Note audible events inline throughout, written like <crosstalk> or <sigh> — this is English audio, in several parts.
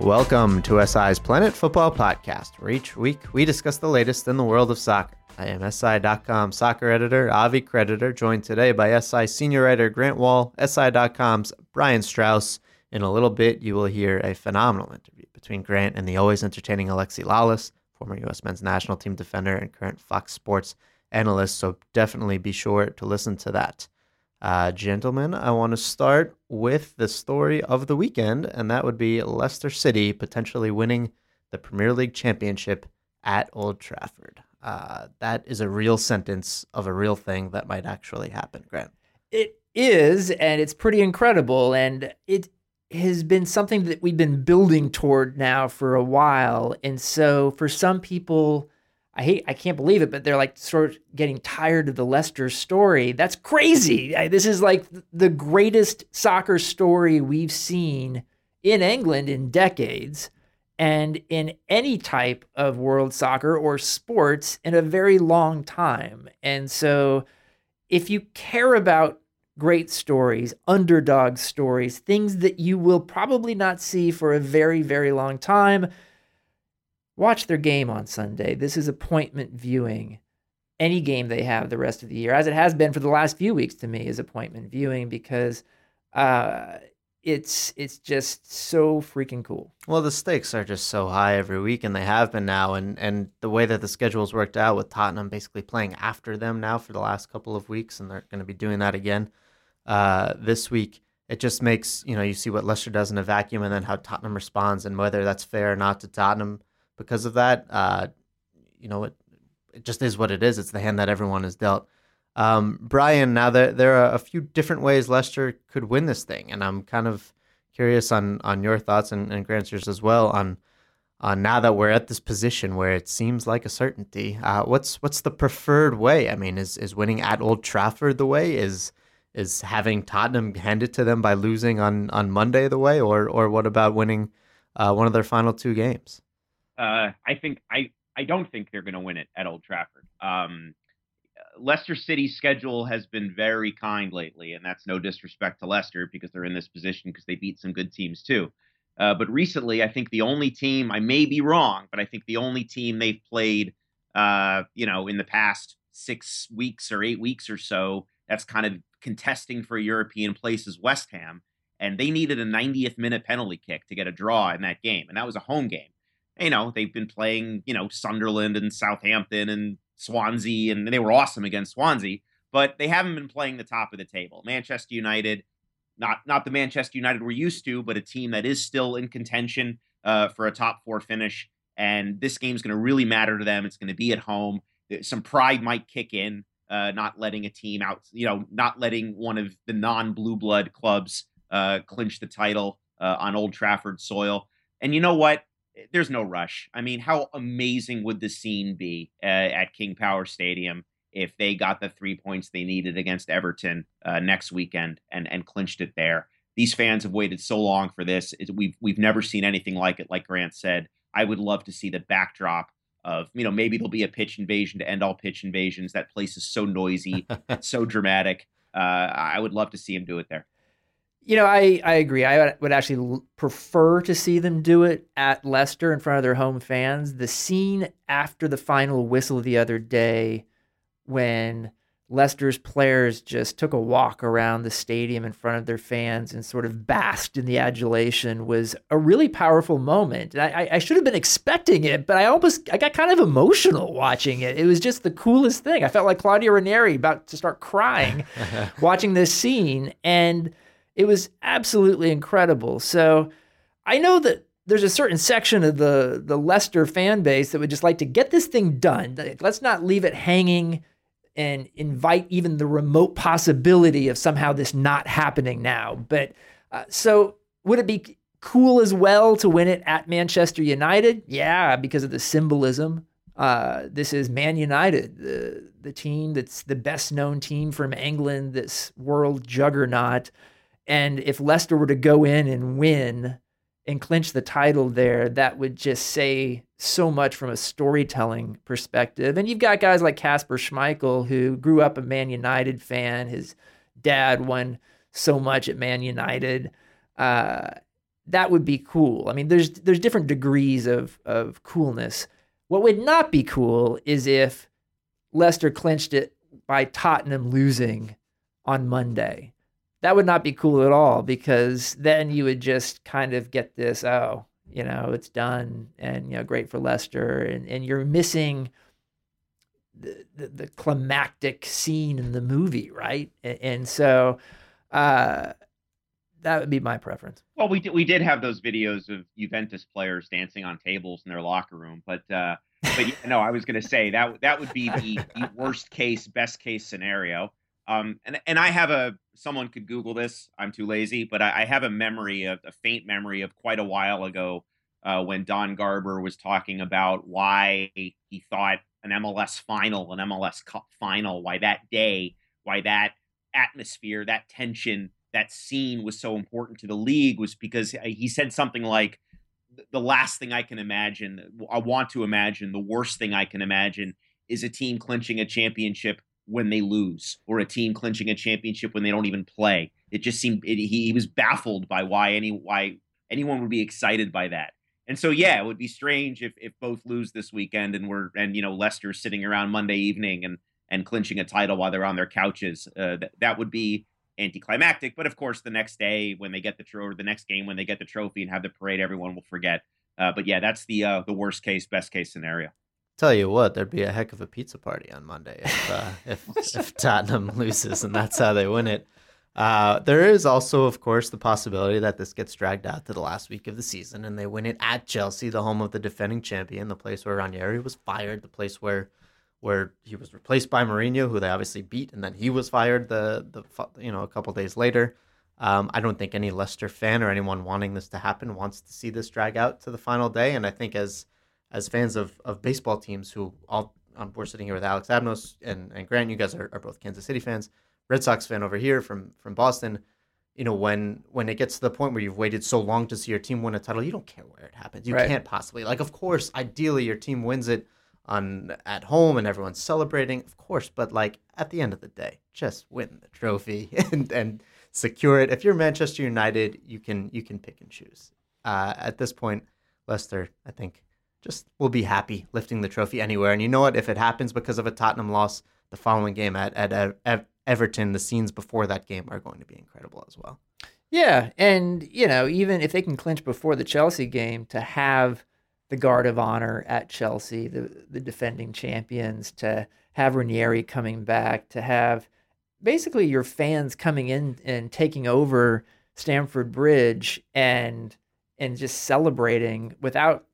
Welcome to SI's Planet Football Podcast, where each week we discuss the latest in the world of soccer. I am SI.com soccer editor Avi Creditor, joined today by SI senior writer Grant Wahl, SI.com's Brian Strauss. In a little bit, you will hear a phenomenal interview between Grant and the always entertaining Alexi Lalas, former U.S. men's national team defender and current Fox Sports analyst. So definitely be sure to listen to that. Uh, gentlemen, I want to start with the story of the weekend, and that would be Leicester City potentially winning the Premier League championship at Old Trafford. Uh, that is a real sentence of a real thing that might actually happen, Grant. It is, and it's pretty incredible. And it has been something that we've been building toward now for a while. And so for some people, I hate, I can't believe it, but they're like sort of getting tired of the Leicester story. That's crazy. This is like the greatest soccer story we've seen in England in decades and in any type of world soccer or sports in a very long time. And so if you care about great stories, underdog stories, things that you will probably not see for a very, very long time, watch their game on Sunday. This is appointment viewing. Any game they have the rest of the year, as it has been for the last few weeks to me, is appointment viewing because uh, it's it's just so freaking cool. Well, the stakes are just so high every week, and they have been now, and and the way that the schedule's worked out with Tottenham basically playing after them now for the last couple of weeks, and they're going to be doing that again uh, this week. It just makes you know you see what Leicester does in a vacuum, and then how Tottenham responds, and whether that's fair or not to Tottenham because of that, uh, you know, it, it just is what it is. It's the hand that everyone is dealt. Um, Brian, now there there are a few different ways Leicester could win this thing, and I'm kind of curious on on your thoughts and, and Grant's as well on on now that we're at this position where it seems like a certainty. Uh, what's what's the preferred way? I mean, is is winning at Old Trafford the way? Is is having Tottenham handed to them by losing on on Monday the way, or or what about winning uh, one of their final two games? Uh, I think I I don't think they're going to win it at Old Trafford. Um, Leicester City's schedule has been very kind lately, and that's no disrespect to Leicester because they're in this position because they beat some good teams too. Uh, but recently, I think the only team I may be wrong, but I think the only team they've played, uh, you know, in the past six weeks or eight weeks or so, that's kind of contesting for a European place is West Ham, and they needed a 90th minute penalty kick to get a draw in that game, and that was a home game you know, they've been playing, you know, Sunderland and Southampton and Swansea, and they were awesome against Swansea, but they haven't been playing the top of the table. Manchester United, not not the Manchester United we're used to, but a team that is still in contention uh, for a top four finish. And this game's going to really matter to them. It's going to be at home. Some pride might kick in, uh, not letting a team out, you know, not letting one of the non-blue blood clubs uh, clinch the title uh, on Old Trafford soil. And you know what? There's no rush. I mean, how amazing would the scene be uh, at King Power Stadium if they got the three points they needed against Everton uh, next weekend and and clinched it there? These fans have waited so long for this. We've we've never seen anything like it. Like Grant said, I would love to see the backdrop of you know maybe there'll be a pitch invasion to end all pitch invasions. That place is so noisy, <laughs> so dramatic. Uh, I would love to see him do it there. You know, I, I agree. I would actually prefer to see them do it at Leicester in front of their home fans. The scene after the final whistle the other day when Leicester's players just took a walk around the stadium in front of their fans and sort of basked in the adulation was a really powerful moment. I, I should have been expecting it, but I almost I got kind of emotional watching it. It was just the coolest thing. I felt like Claudio Ranieri about to start crying <laughs> watching this scene and – it was absolutely incredible. So I know that there's a certain section of the the Leicester fan base that would just like to get this thing done. Let's not leave it hanging and invite even the remote possibility of somehow this not happening now. But uh, so would it be cool as well to win it at Manchester United? Yeah, because of the symbolism. Uh, this is Man United, the the team that's the best known team from England, this world juggernaut. And if Leicester were to go in and win and clinch the title there, that would just say so much from a storytelling perspective. And you've got guys like Kasper Schmeichel, who grew up a Man United fan. His dad won so much at Man United. Uh, that would be cool. I mean, there's there's different degrees of of coolness. What would not be cool is if Leicester clinched it by Tottenham losing on Monday. That would not be cool at all because then you would just kind of get this, oh, you know, it's done and, you know, great for Leicester And, and you're missing the, the, the climactic scene in the movie, right? And, and so uh, that would be my preference. Well, we did, we did have those videos of Juventus players dancing on tables in their locker room, but uh, but no, I was going to say that that would be the, the worst case, best case scenario. Um, and and I have a someone could Google this. I'm too lazy, but I, I have a memory a faint memory of quite a while ago uh, when Don Garber was talking about why he thought an MLS final, an MLS Cup final, why that day, why that atmosphere, that tension, that scene was so important to the league was because uh, he said something like, "The last thing I can imagine, I want to imagine, the worst thing I can imagine is a team clinching a championship when they lose or a team clinching a championship when they don't even play. It just seemed it, he, he was baffled by why any why anyone would be excited by that. And so yeah, it would be strange if if both lose this weekend and we're and you know Leicester sitting around Monday evening and and clinching a title while they're on their couches. Uh, that that would be anticlimactic. But of course, the next day when they get the trophy, the next game when they get the trophy and have the parade, everyone will forget. Uh, but yeah, that's the uh, the worst case, best case scenario. Tell you what, there'd be a heck of a pizza party on Monday if uh, <laughs> if, if Tottenham loses and that's how they win it. Uh, there is also, of course, the possibility that this gets dragged out to the last week of the season and they win it at Chelsea, the home of the defending champion, the place where Ranieri was fired, the place where where he was replaced by Mourinho, who they obviously beat, and then he was fired the the you know a couple days later. Um, I don't think any Leicester fan or anyone wanting this to happen wants to see this drag out to the final day, and I think as as fans of, of baseball teams who all um, we're sitting here with Alex Abnos and, and Grant, you guys are, are both Kansas City fans, Red Sox fan over here from from Boston. You know, when when it gets to the point where you've waited so long to see your team win a title, you don't care where it happens. You right. can't possibly like. Of course, ideally your team wins it on at home and everyone's celebrating, of course. But like at the end of the day, just win the trophy <laughs> and and secure it. If you're Manchester United, you can you can pick and choose. Uh, at this point, Leicester, I think just will be happy lifting the trophy anywhere. And you know what? If it happens because of a Tottenham loss the following game at, at, at Everton, the scenes before that game are going to be incredible as well. Yeah. And, you know, even if they can clinch before the Chelsea game, to have the guard of honor at Chelsea, the, the defending champions, to have Ranieri coming back, to have basically your fans coming in and taking over Stamford Bridge and and just celebrating without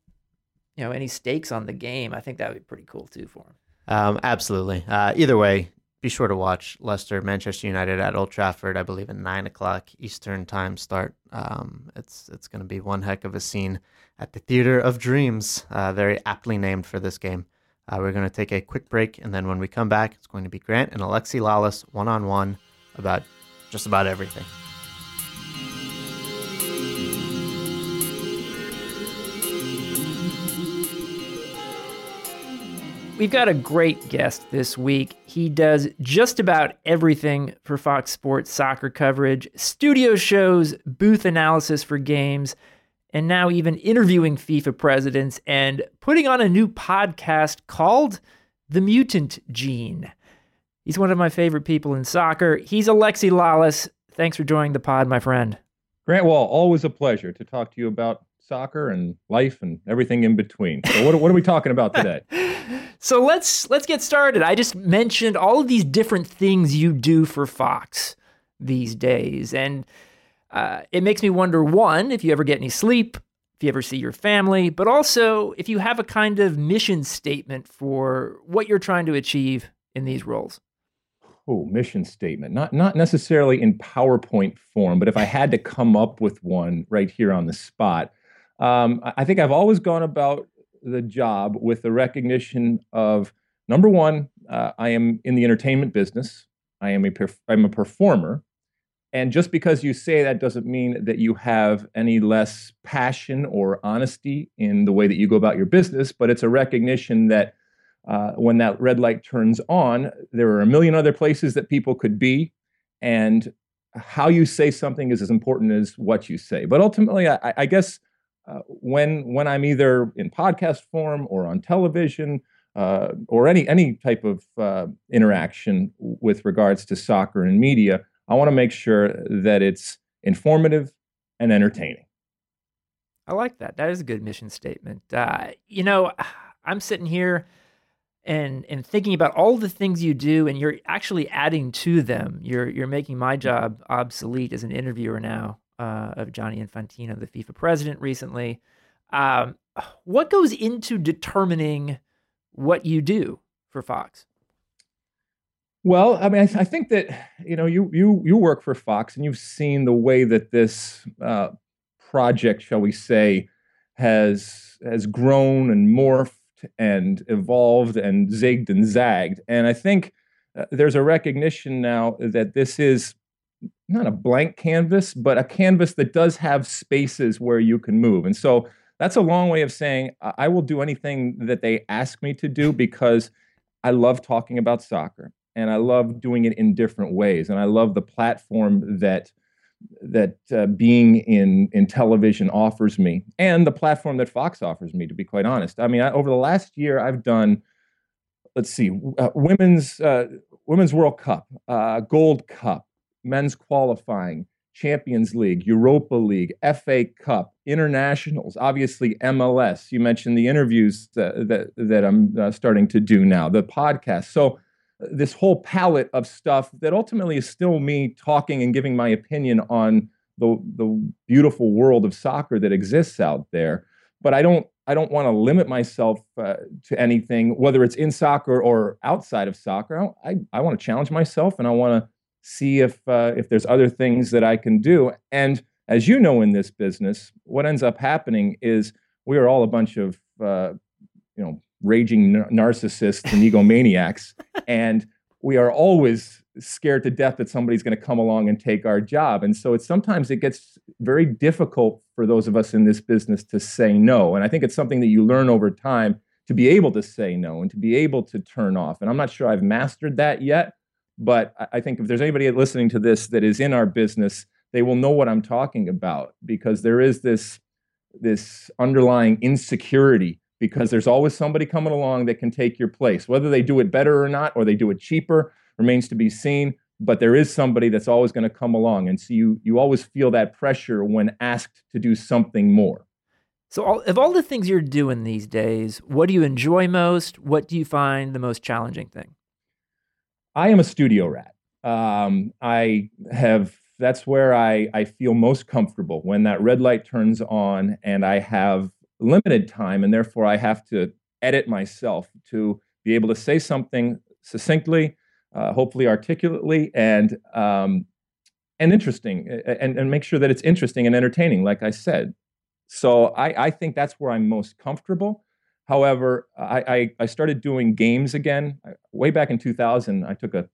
you know any stakes on the game, I think that would be pretty cool too for him. Um, absolutely. Uh, either way, be sure to watch Leicester Manchester United at Old Trafford. I believe at nine o'clock Eastern time start. Um, it's it's going to be one heck of a scene at the Theater of Dreams, uh, very aptly named for this game. Uh, we're going to take a quick break, and then when we come back, it's going to be Grant and Alexi Lalas one on one about just about everything. We've got a great guest this week. He does just about everything for Fox Sports soccer coverage, studio shows, booth analysis for games, and now even interviewing FIFA presidents and putting on a new podcast called The Mutant Gene. He's one of my favorite people in soccer. He's Alexi Lalas. Thanks for joining the pod, my friend. Grant Wahl, always a pleasure to talk to you about soccer and life and everything in between. So what, what are we talking about <laughs> today? so let's let's get started. I just mentioned all of these different things you do for Fox these days, and uh, it makes me wonder: one, if you ever get any sleep, if you ever see your family, but also if you have a kind of mission statement for what you're trying to achieve in these roles. Oh, mission statement. Not not necessarily in PowerPoint form, but if I had to come up with one right here on the spot, um, I think I've always gone about the job with the recognition of number one, uh, I am in the entertainment business. I am a perf- I'm a performer, and just because you say that doesn't mean that you have any less passion or honesty in the way that you go about your business. But it's a recognition that uh, when that red light turns on, there are a million other places that people could be, and how you say something is as important as what you say. But ultimately, I, I guess uh, when when I'm either in podcast form or on television uh, or any any type of uh, interaction with regards to soccer and media, I want to make sure that it's informative and entertaining. I like that. That is a good mission statement. Uh, you know, <sighs> I'm sitting here and and thinking about all the things you do, and you're actually adding to them. You're you're making my job obsolete as an interviewer now uh, of Gianni Infantino, the FIFA president, recently. Um, what goes into determining what you do for Fox? Well, I mean, I, th- I, think that you know you you you work for Fox, and you've seen the way that this uh, project, shall we say, has has grown and morphed and evolved and zigged and zagged. And I think uh, there's a recognition now that this is not a blank canvas, but a canvas that does have spaces where you can move. And so that's a long way of saying I will do anything that they ask me to do because I love talking about soccer and I love doing it in different ways. And I love the platform that that uh, being in in television offers me, and the platform that Fox offers me. To be quite honest, I mean, I, over the last year, I've done, let's see, uh, women's uh, women's World Cup, uh, Gold Cup, men's qualifying, Champions League, Europa League, FA Cup, internationals, obviously MLS. You mentioned the interviews that that, that I'm uh, starting to do now, the podcast. So uh, this whole palette of stuff that ultimately is still me talking and giving my opinion on the the beautiful world of soccer that exists out there. But I don't I don't want to limit myself uh, to anything, whether it's in soccer or outside of soccer. I I, I want to challenge myself, and I want to see if uh, if there's other things that I can do. And as you know, in this business, what ends up happening is we are all a bunch of uh, you know raging narcissists and egomaniacs, <laughs> and we are always scared to death that somebody's going to come along and take our job. And so it's sometimes it gets very difficult for those of us in this business to say no. And I think it's something that you learn over time to be able to say no and to be able to turn off. And I'm not sure I've mastered that yet, but I think if there's anybody listening to this that is in our business, they will know what I'm talking about because there is this this underlying insecurity because there's always somebody coming along that can take your place. Whether they do it better or not, or they do it cheaper, remains to be seen. But there is somebody that's always going to come along, and so you you always feel that pressure when asked to do something more. So, all, of all the things you're doing these days, what do you enjoy most? What do you find the most challenging thing? I am a studio rat. Um, I have that's where I, I feel most comfortable when that red light turns on and I have limited time and therefore I have to edit myself to be able to say something succinctly, uh, hopefully articulately, and um, and interesting, and, and make sure that it's interesting and entertaining, like I said. So I, I think that's where I'm most comfortable. However, I, I, I, started doing games again way back in 2000. I took a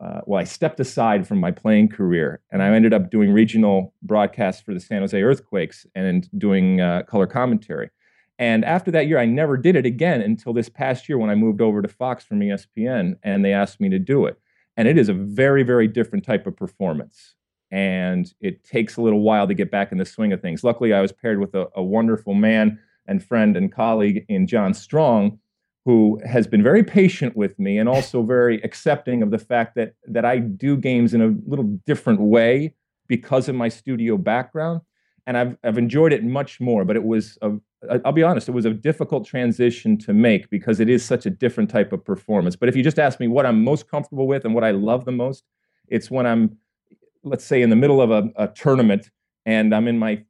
uh, well, I stepped aside from my playing career, and I ended up doing regional broadcasts for the San Jose Earthquakes and doing uh, color commentary. And after that year, I never did it again until this past year when I moved over to Fox from ESPN, and they asked me to do it. And it is a very, very different type of performance, and it takes a little while to get back in the swing of things. Luckily, I was paired with a, a wonderful man and friend and colleague in John Strong, who has been very patient with me and also <laughs> very accepting of the fact that that I do games in a little different way because of my studio background. And I've I've enjoyed it much more. But it was a I'll be honest, it was a difficult transition to make because it is such a different type of performance. But if you just ask me what I'm most comfortable with and what I love the most, it's when I'm, let's say, in the middle of a, a tournament and I'm in my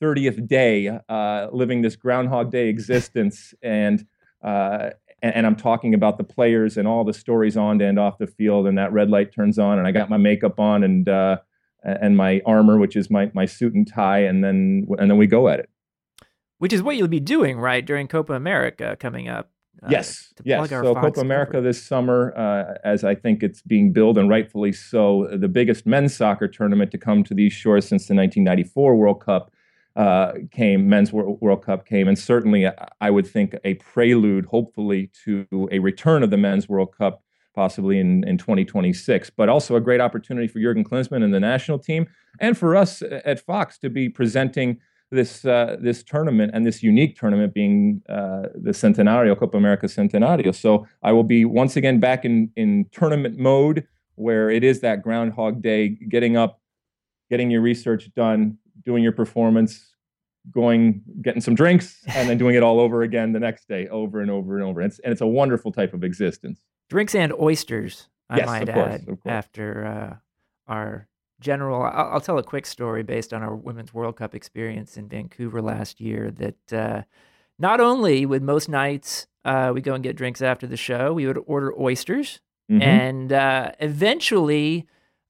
30th day uh, living this Groundhog Day existence, and, uh, and, I'm talking about the players and all the stories on and off the field, and that red light turns on, and I got my makeup on and uh, and my armor, which is my my suit and tie, and then and then we go at it. Which is what you'll be doing, right, during Copa America coming up. Uh, yes, yes. So Copa America coverage. this summer, uh, as I think it's being billed, and rightfully so, the biggest men's soccer tournament to come to these shores since the 1994 World Cup uh, came, Men's World Cup came, and certainly I would think a prelude, hopefully, to a return of the Men's World Cup possibly in, in 2026. But also a great opportunity for Jurgen Klinsmann and the national team, and for us at Fox to be presenting this uh, this tournament and this unique tournament being uh, the Centenario Copa America Centenario. So I will be once again back in in tournament mode where it is that Groundhog Day, getting up, getting your research done, doing your performance, going getting some drinks, and then doing it all over again the next day, over and over and over. And it's, and it's a wonderful type of existence. Drinks and oysters, I yes, might course, add, after uh, our general. I'll, I'll, tell a quick story based on our Women's World Cup experience in Vancouver last year. That uh, not only would most nights uh, we go and get drinks after the show, we would order oysters, mm-hmm. and uh, eventually,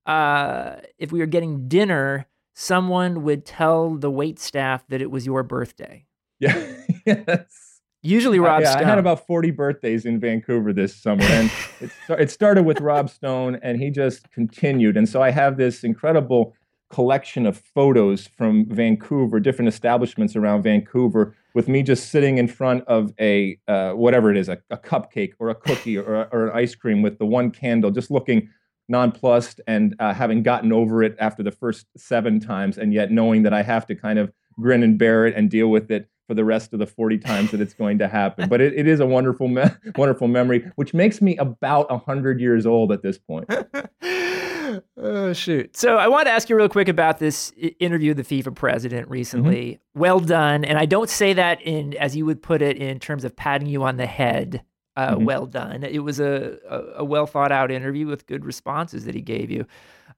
uh, if we were getting dinner, someone would tell the wait staff that it was your birthday. Yeah. <laughs> yes. Usually Rob uh, yeah, Stone. I had about 40 birthdays in Vancouver this summer. And <laughs> it, it started with Rob Stone and he just continued. And so I have this incredible collection of photos from Vancouver, different establishments around Vancouver, with me just sitting in front of a uh, whatever it is, a, a, cupcake or a cookie or, or an ice cream with the one candle, just looking nonplussed and uh, having gotten over it after the first seven times, and yet knowing that I have to kind of grin and bear it and deal with it for the rest of the 40 times that it's going to happen. But it, it is a wonderful, me- wonderful memory, which makes me about 100 years old at this point. <laughs> oh, shoot. So I want to ask you real quick about this interview with the FIFA president recently. Mm-hmm. Well done. And I don't say that in, as you would put it, in terms of patting you on the head. Uh, mm-hmm. Well done. It was a, a, a, well thought out interview with good responses that he gave you.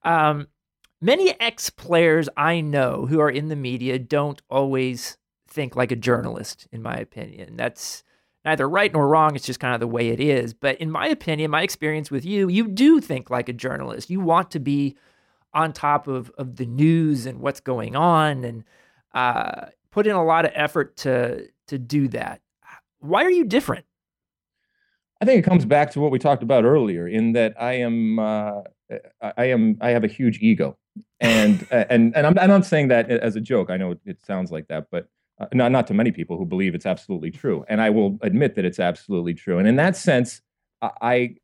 Um, many ex players I know who are in the media don't always think like a journalist, in my opinion. That's neither right nor wrong. It's just kind of the way it is. But in my opinion, my experience with you, you do think like a journalist. You want to be on top of, of the news and what's going on and uh, put in a lot of effort to to do that. Why are you different? I think it comes back to what we talked about earlier, in that I am uh, I am I have a huge ego, and and and I'm, I'm not saying that as a joke. I know it sounds like that, but uh, not not to many people who believe it's absolutely true, and I will admit that it's absolutely true. And in that sense, I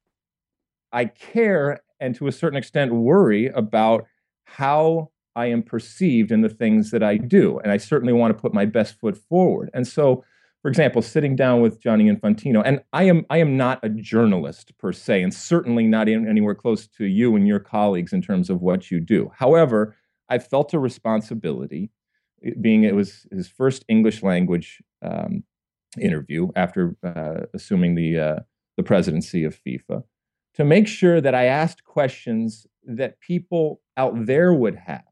I care and to a certain extent worry about how I am perceived in the things that I do, and I certainly want to put my best foot forward. And so, for example, sitting down with Gianni Infantino, and I am I am not a journalist per se, and certainly not anywhere close to you and your colleagues in terms of what you do. However, I felt a responsibility being it was his first English language um, interview after uh, assuming the uh, the presidency of FIFA, to make sure that I asked questions that people out there would have,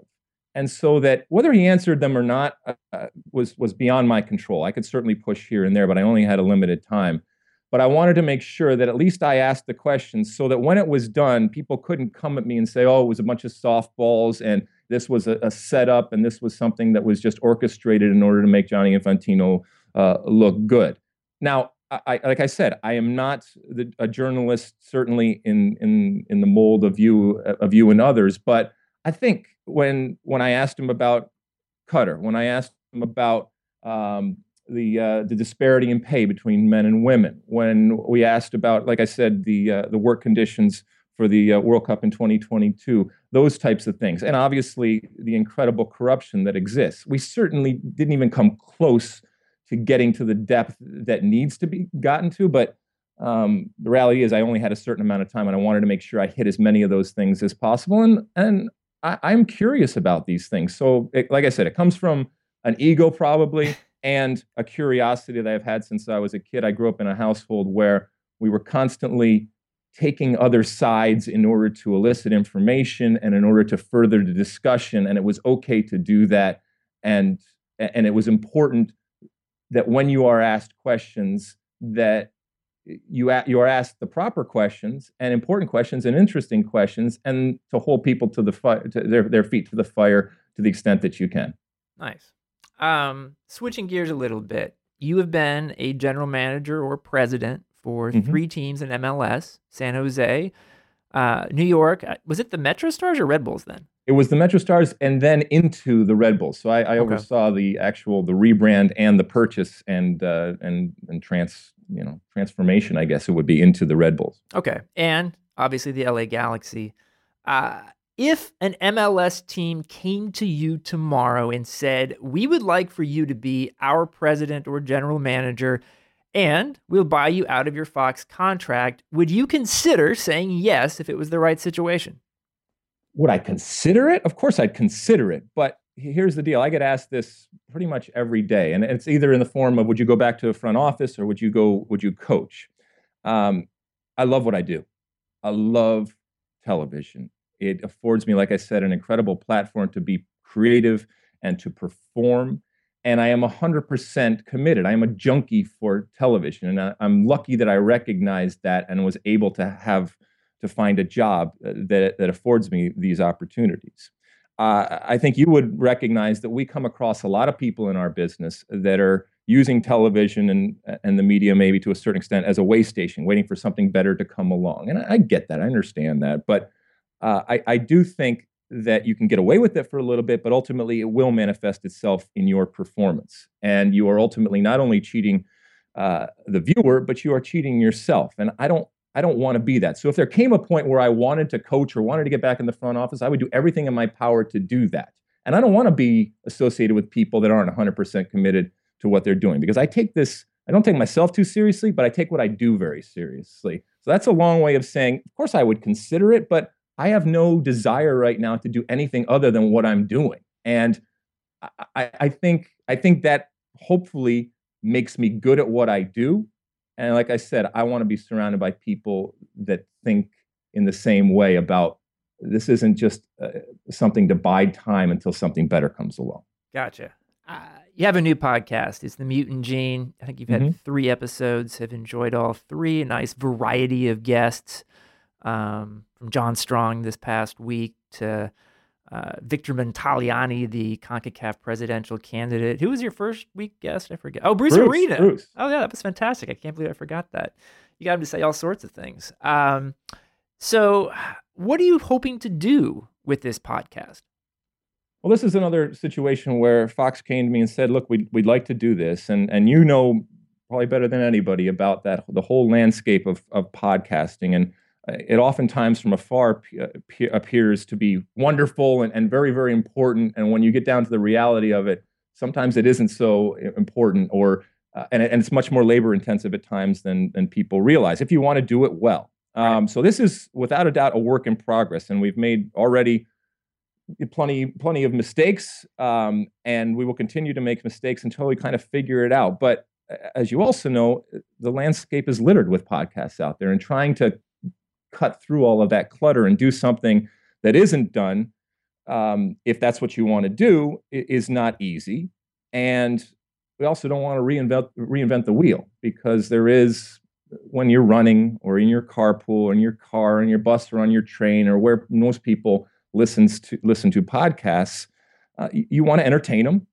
and so that whether he answered them or not uh, was was beyond my control. I could certainly push here and there, but I only had a limited time. But I wanted to make sure that at least I asked the questions so that when it was done, people couldn't come at me and say, "Oh, it was a bunch of softballs," and this was a, a setup and this was something that was just orchestrated in order to make Gianni Infantino uh, look good. Now, I, like I said, I am not the, a journalist, certainly in in in the mold of you of you and others. But I think when when I asked him about Qatar, when I asked him about um, the uh, the disparity in pay between men and women, when we asked about, like I said, the uh, the work conditions for the uh, World Cup in 2022, those types of things. And obviously, the incredible corruption that exists. We certainly didn't even come close to getting to the depth that needs to be gotten to, but um, the reality is I only had a certain amount of time and I wanted to make sure I hit as many of those things as possible. And, and I, am curious about these things. So, it, like I said, it comes from an ego probably <laughs> and a curiosity that I've had since I was a kid. I grew up in a household where we were constantly taking other sides in order to elicit information and in order to further the discussion and it was okay to do that and and it was important that when you are asked questions that you you are asked the proper questions and important questions and interesting questions and to hold people to the fire to their, their feet to the fire to the extent that you can nice um switching gears a little bit you have been a general manager or president for mm-hmm. three teams in MLS: San Jose, uh, New York. Uh, was it the MetroStars or Red Bulls then? It was the MetroStars and then into the Red Bulls. So I, I Okay. oversaw the actual the rebrand and the purchase and uh, and and trans you know transformation. I guess it would be into the Red Bulls. Okay. And obviously the LA Galaxy. Uh, if an MLS team came to you tomorrow and said, We would like for you to be our president or general manager, and we'll buy you out of your Fox contract, would you consider saying yes if it was the right situation? Would I consider it? Of course, I'd consider it. But here's the deal: I get asked this pretty much every day, and it's either in the form of Would you go back to the front office or would you go? Would you coach? Um, I love what I do. I love television. It affords me, like I said, an incredible platform to be creative and to perform. And I am 100% committed. I am a junkie for television. And I, I'm lucky that I recognized that and was able to have to find a job uh, that, that affords me these opportunities. Uh, I think you would recognize that we come across a lot of people in our business that are using television and, and the media, maybe to a certain extent, as a way station, waiting for something better to come along. And I, I get that, I understand that. But uh, I, I do think that you can get away with it for a little bit, but ultimately it will manifest itself in your performance. And you are ultimately not only cheating uh, the viewer, but you are cheating yourself. And I don't I don't want to be that. So if there came a point where I wanted to coach or wanted to get back in the front office, I would do everything in my power to do that. And I don't want to be associated with people that aren't 100% committed to what they're doing because I take this, I don't take myself too seriously, but I take what I do very seriously. So that's a long way of saying, of course, I would consider it, but I have no desire right now to do anything other than what I'm doing. And I, I think I think that hopefully makes me good at what I do. And like I said, I want to be surrounded by people that think in the same way about this isn't just uh, something to bide time until something better comes along. Gotcha. Uh, you have a new podcast. It's the Mutant Gene. I think you've had Mhm. three episodes. Have enjoyed all three. A nice variety of guests, um, from John Strong this past week to uh, Victor Montagliani, the Concacaf presidential candidate. Who was your first week guest? I forget. Oh, Bruce, Bruce, Arena. Bruce. Oh yeah, that was fantastic. I can't believe I forgot that. You got him to say all sorts of things. Um, so, what are you hoping to do with this podcast? Well, this is another situation where Fox came to me and said, "Look, we'd we'd like to do this," and and you know probably better than anybody about that the whole landscape of of podcasting, and it oftentimes from afar p- uh, appears to be wonderful and, and very very important, and when you get down to the reality of it, sometimes it isn't so important, or uh, and, and it's much more labor intensive at times than than people realize. If you want to do it well, um, so this is without a doubt a work in progress, and we've made already plenty plenty of mistakes um, and we will continue to make mistakes until we kind of figure it out but as you also know the landscape is littered with podcasts out there and trying to cut through all of that clutter and do something that isn't done um, if that's what you want to do is not easy and we also don't want to reinvent reinvent the wheel because there is when you're running or in your carpool or in your car or in your bus or on your train or where most people listens to listen to podcasts, uh, you, you want to entertain them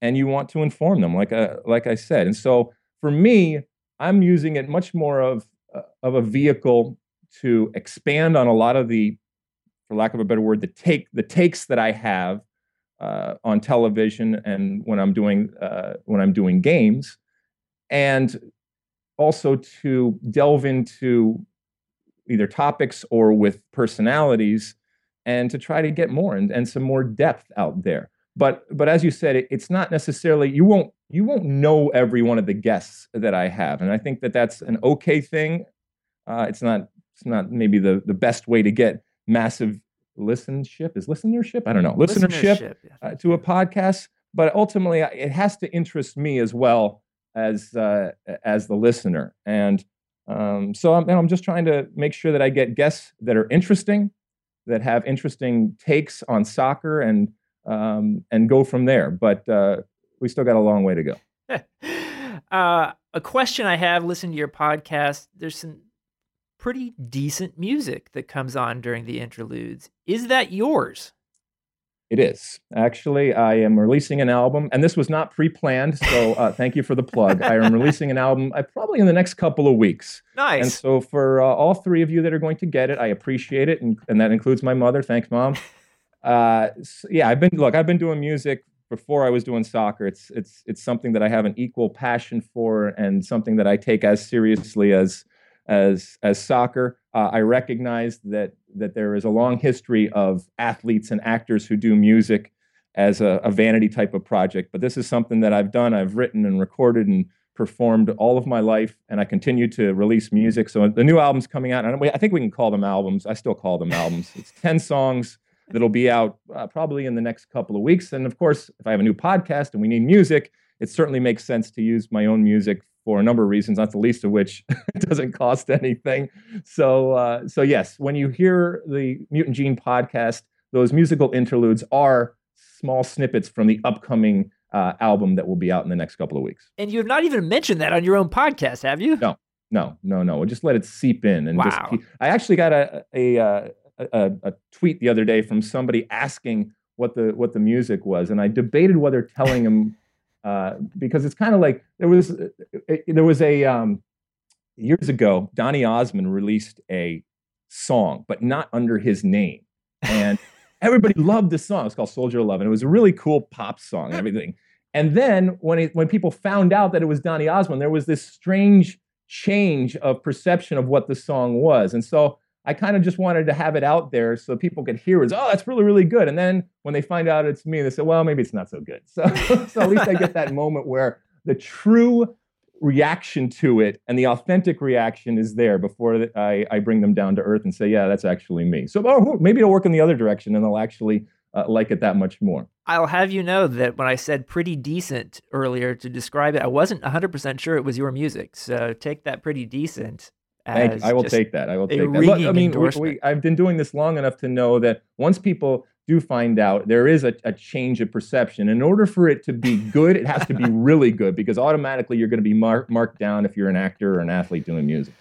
and you want to inform them, like uh, like I said. And so for me, I'm using it much more of uh, of a vehicle to expand on a lot of the, for lack of a better word, the take the takes that I have uh, on television and when I'm doing uh, when I'm doing games, and also to delve into either topics or with personalities and to try to get more and, and some more depth out there. But but as you said it, it's not necessarily you won't you won't know every one of the guests that i have and i think that that's an okay thing. Uh, it's not it's not maybe the the best way to get massive listenership is listenership i don't know listenership, yeah. uh, to a podcast but ultimately it has to interest me as well as uh, as the listener and um, so I'm, and I'm just trying to make sure that I get guests that are interesting, that have interesting takes on soccer, and um, and go from there. But uh, we still got a long way to go. <laughs> uh, a question I have listened to your podcast. There's some pretty decent music that comes on during the interludes. Is that yours? It is actually. I am releasing an album, and this was not pre-planned. So <laughs> uh, thank you for the plug. I am releasing an album. I probably in the next couple of weeks. Nice. And so for uh, all three of you that are going to get it, I appreciate it, and, and that includes my mother. Thanks, mom. <laughs> uh, yeah, I've been look. I've been doing music before I was doing soccer. It's it's it's something that I have an equal passion for, and something that I take as seriously as as as soccer. Uh, I recognize that that there is a long history of athletes and actors who do music as a, a vanity type of project, but this is something that I've done. I've written and recorded and performed all of my life, and I continue to release music. So the new album's coming out, and I think we can call them albums. I still call them albums. It's <laughs> ten songs that'll be out uh, probably in the next couple of weeks. And of course, if I have a new podcast and we need music, it certainly makes sense to use my own music for a number of reasons, not the least of which it <laughs> doesn't cost anything. So, uh, so yes, when you hear the Mutant Gene podcast, those musical interludes are small snippets from the upcoming uh, album that will be out in the next couple of weeks. And you have not even mentioned that on your own podcast, have you? No, no, no, no. We'll just let it seep in. And wow. just keep, I actually got a a, uh, a a, tweet the other day from somebody asking what the what the music was, and I debated whether telling <laughs> him uh, because it's kind of like there was uh, there was a um, years ago Donny Osmond released a song, but not under his name, and <laughs> everybody loved the song. It's called Soldier of Love, and it was a really cool pop song and everything. And then when it, when people found out that it was Donny Osmond, there was this strange change of perception of what the song was, and so I kind of just wanted to have it out there so people could hear it. Oh, that's really, really good. And then when they find out it's me, they say, well, maybe it's not so good. So, <laughs> so at least I get that moment where the true reaction to it and the authentic reaction is there before I, I bring them down to earth and say, yeah, that's actually me. So oh, maybe it'll work in the other direction and they'll actually uh, like it that much more. I'll have you know that when I said pretty decent earlier to describe it, I wasn't 100% sure it was your music. So take that pretty decent Thank I will take that. I will take that. Look, I mean, we, we, I've been doing this long enough to know that once people do find out, there is a, a, change of perception. In order for it to be good, it has to be <laughs> really good because automatically you're going to be mark, marked down if you're an actor or an athlete doing music.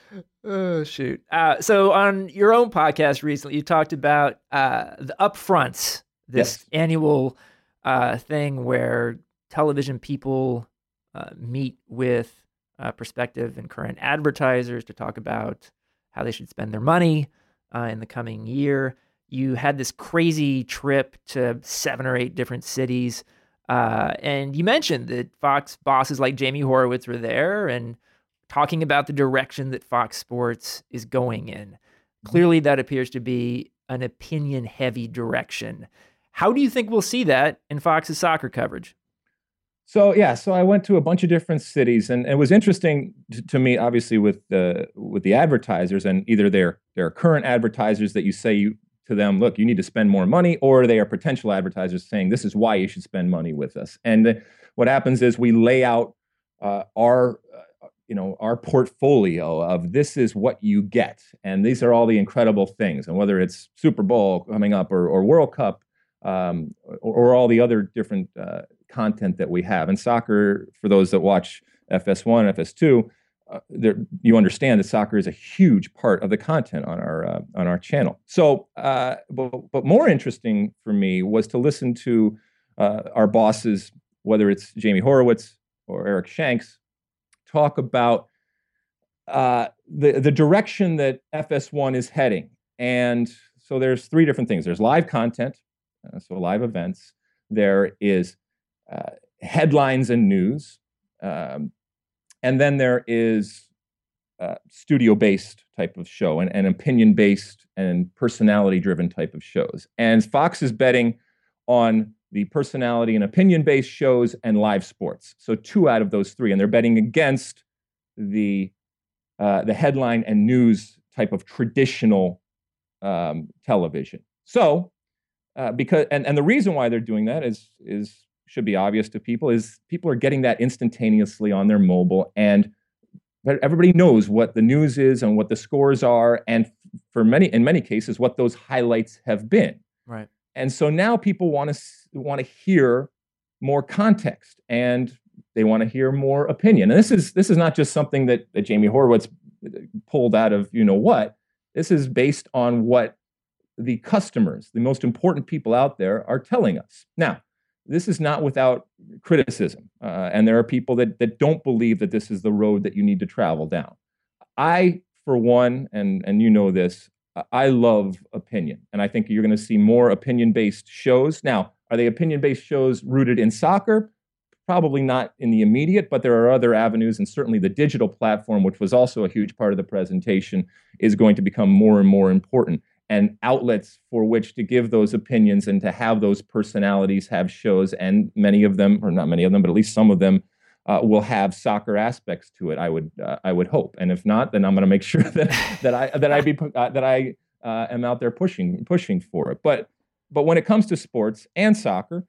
Oh shoot! Uh, so on your own podcast recently, you talked about uh, the upfronts, this yes. annual uh, thing where television people uh, meet with uh, prospective and current advertisers to talk about how they should spend their money uh, in the coming year. You had this crazy trip to seven or eight different cities. Uh, and you mentioned that Fox bosses like Jamie Horowitz were there and talking about the direction that Fox Sports is going in. Mm-hmm. Clearly, that appears to be an opinion heavy direction. How do you think we'll see that in Fox's soccer coverage? So yeah, so I went to a bunch of different cities, and it was interesting to, to me, obviously, with the with the advertisers, and either they're they're current advertisers that you say you, to them, look, you need to spend more money, or they are potential advertisers saying this is why you should spend money with us. And what happens is we lay out uh, our uh, you know our portfolio of this is what you get, and these are all the incredible things, and whether it's Super Bowl coming up or, or World Cup. Um, or, or, all the other different uh, content that we have. And soccer, for those that watch FS1, FS2, uh, there, you understand that soccer is a huge part of the content on our uh, on our channel. So, uh, but, but more interesting for me was to listen to uh, our bosses, whether it's Jamie Horowitz or Eric Shanks, talk about uh, the the direction that FS1 is heading. And so, there's three different things. There's live content, uh, so live events. There is uh, headlines and news. Um, and then there is uh, studio based type of show and, and opinion based and personality driven type of shows. And Fox is betting on the personality and opinion based shows and live sports. So two out of those three. And they're betting against the, uh, the headline and news type of traditional um, television. So, uh, because and, and the reason why they're doing that is is should be obvious to people is people are getting that instantaneously on their mobile and everybody knows what the news is and what the scores are and for many in many cases what those highlights have been. Right. And so now people want to want to hear more context and they want to hear more opinion. And this is this is not just something that, that jamie horowitz uh, pulled out of you know what. This is based on what the customers the most important people out there are telling us. Now this is not without criticism. Uh, and there are people that, that don't believe that this is the road that you need to travel down. I, for one, and, and you know this, I love opinion, and I think you're going to see more opinion-based shows. Now, are they opinion-based shows rooted in soccer? Probably not in the immediate, but there are other avenues, and certainly the digital platform, which was also a huge part of the presentation, is going to become more and more important. And outlets for which to give those opinions and to have those personalities have shows, and many of them, or not many of them, but at least some of them, uh, will have soccer aspects to it. I would uh, I would hope, and if not, then I'm going to make <laughs> sure that that I that I be uh, that I uh, am out there pushing pushing for it. But but when it comes to sports and soccer,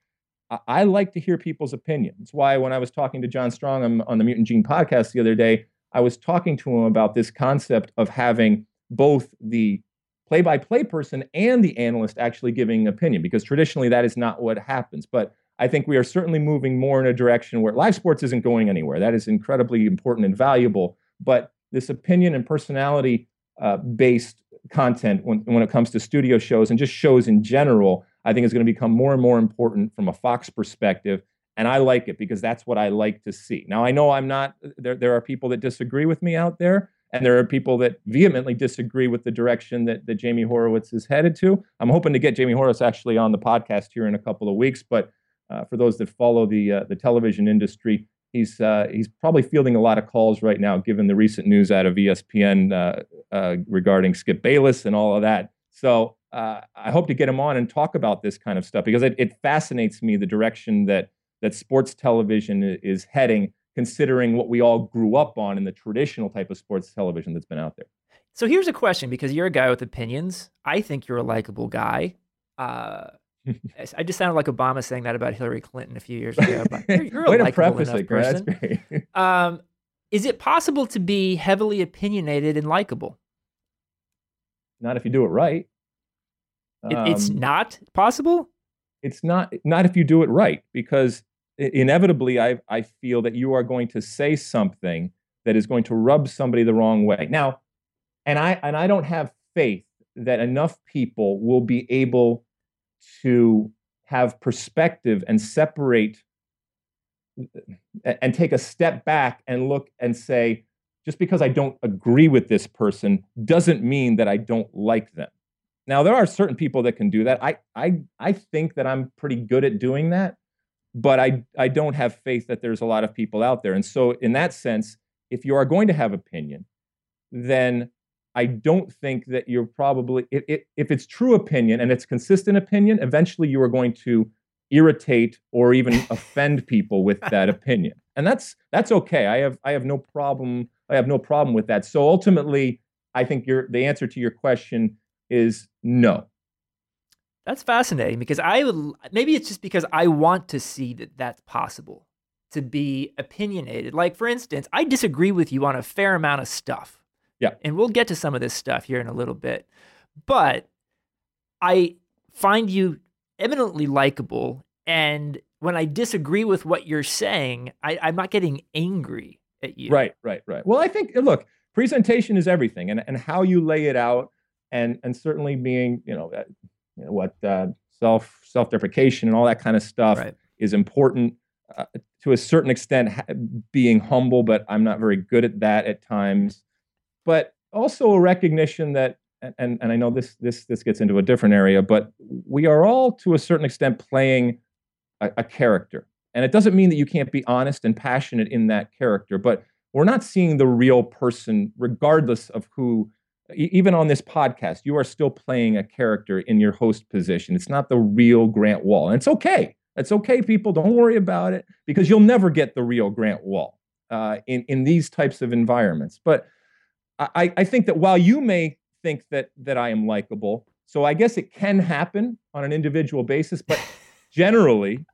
I, like to hear people's opinions. That's why when I was talking to John Strong on, on the Mutant Gene podcast the other day, I was talking to him about this concept of having both the play-by-play person and the analyst actually giving opinion because traditionally that is not what happens but I think we are certainly moving more in a direction where live sports isn't going anywhere. That is incredibly important and valuable. But this opinion and personality uh, based content, when, when it comes to studio shows and just shows in general, I think is going to become more and more important from a Fox perspective. And I like it because that's what I like to see. Now, I know I'm not, there, there are people that disagree with me out there, and there are people that vehemently disagree with the direction that, that Jamie Horowitz is headed to. I'm hoping to get Jamie Horowitz actually on the podcast here in a couple of weeks, but uh, for those that follow the uh, the television industry, he's uh, he's probably fielding a lot of calls right now, given the recent news out of ESPN uh, uh, regarding Skip Bayless and all of that. So uh, I hope to get him on and talk about this kind of stuff because it, it fascinates me the direction that that sports television is heading, considering what we all grew up on in the traditional type of sports television that's been out there. So here's a question because you're a guy with opinions. I think you're a likable guy. <laughs> I just sounded like Obama saying that about Hillary Clinton a few years ago. But you're, you're a <laughs> likable enough it, person. <laughs> Um, is it possible to be heavily opinionated and likable? not if you do it right. It, it's Um, not possible. it's not not if you do it right because inevitably I I feel that you are going to say something that is going to rub somebody the wrong way. Now, and I and I don't have faith that enough people will be able to have perspective and separate and take a step back and look and say just because I don't agree with this person doesn't mean that I don't like them. Now there are certain people that can do that. I I I think that I'm pretty good at doing that, but I I don't have faith that there's a lot of people out there. And so in that sense, if you are going to have opinion, then I don't think that you're probably if, if, if it's true opinion and it's consistent opinion, eventually you are going to irritate or even <laughs> offend people with that opinion. And that's that's okay. I have I have no problem I have no problem with that. So ultimately, I think your the answer to your question is no. That's fascinating because I would maybe it's just because I want to see that that's possible to be opinionated. Like for instance, I disagree with you on a fair amount of stuff. Yeah. And we'll get to some of this stuff here in a little bit. But I find you eminently likable and when I disagree with what you're saying, I, I'm not getting angry at you. Right, right, right. Well, I think look, presentation is everything, and and how you lay it out, and and certainly being you know, you know what uh, self self deprecation and all that kind of stuff Right. is important uh, to a certain extent. Ha- being humble, but I'm not very good at that at times. But also a recognition that, and and, I know this this this gets into a different area, but we are all to a certain extent playing a, a character. And it doesn't mean that you can't be honest and passionate in that character, but we're not seeing the real person, regardless of who, even on this podcast, you are still playing a character in your host position. It's not the real Grant Wahl. And it's okay. It's okay, people. Don't worry about it because you'll never get the real Grant Wahl uh, in, in these types of environments. But I, I think that while you may think that that I am likable, so I guess it can happen on an individual basis, but <laughs> generally,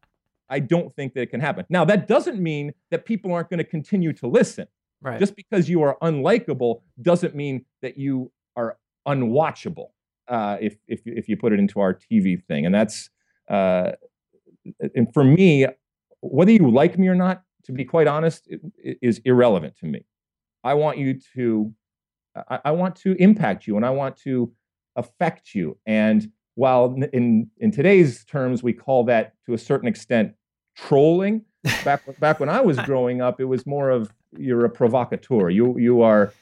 I don't think that it can happen. Now, that doesn't mean that people aren't going to continue to listen. Right. Just because you are unlikable doesn't mean that you are unwatchable. Uh, if if you- if you put it into our TV thing, and that's uh, and for me, whether you like me or not, to be quite honest, it, it is irrelevant to me. I want you to, I, I want to impact you, and I want to affect you. And while in in today's terms we call that to a certain extent trolling, back back when I was <laughs> growing up, it was more of you're a provocateur. You you are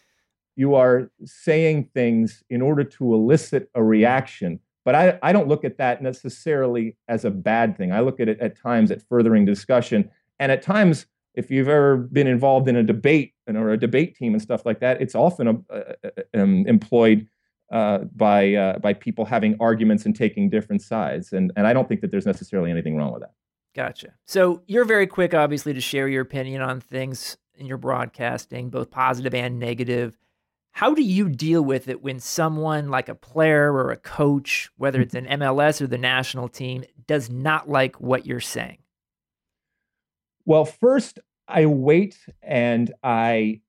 you are saying things in order to elicit a reaction. But I, I don't look at that necessarily as a bad thing. I look at it at times at furthering discussion. And at times, if you've ever been involved in a debate or a debate team and stuff like that, it's often uh, uh, um, employed uh, by uh, by people having arguments and taking different sides. And and I don't think that there's necessarily anything wrong with that. Gotcha. So you're very quick, obviously, to share your opinion on things in your broadcasting, both positive and negative. How do you deal with it when someone like a player or a coach, whether it's an <laughs> MLS or the national team, does not like what you're saying? Well, first I wait and I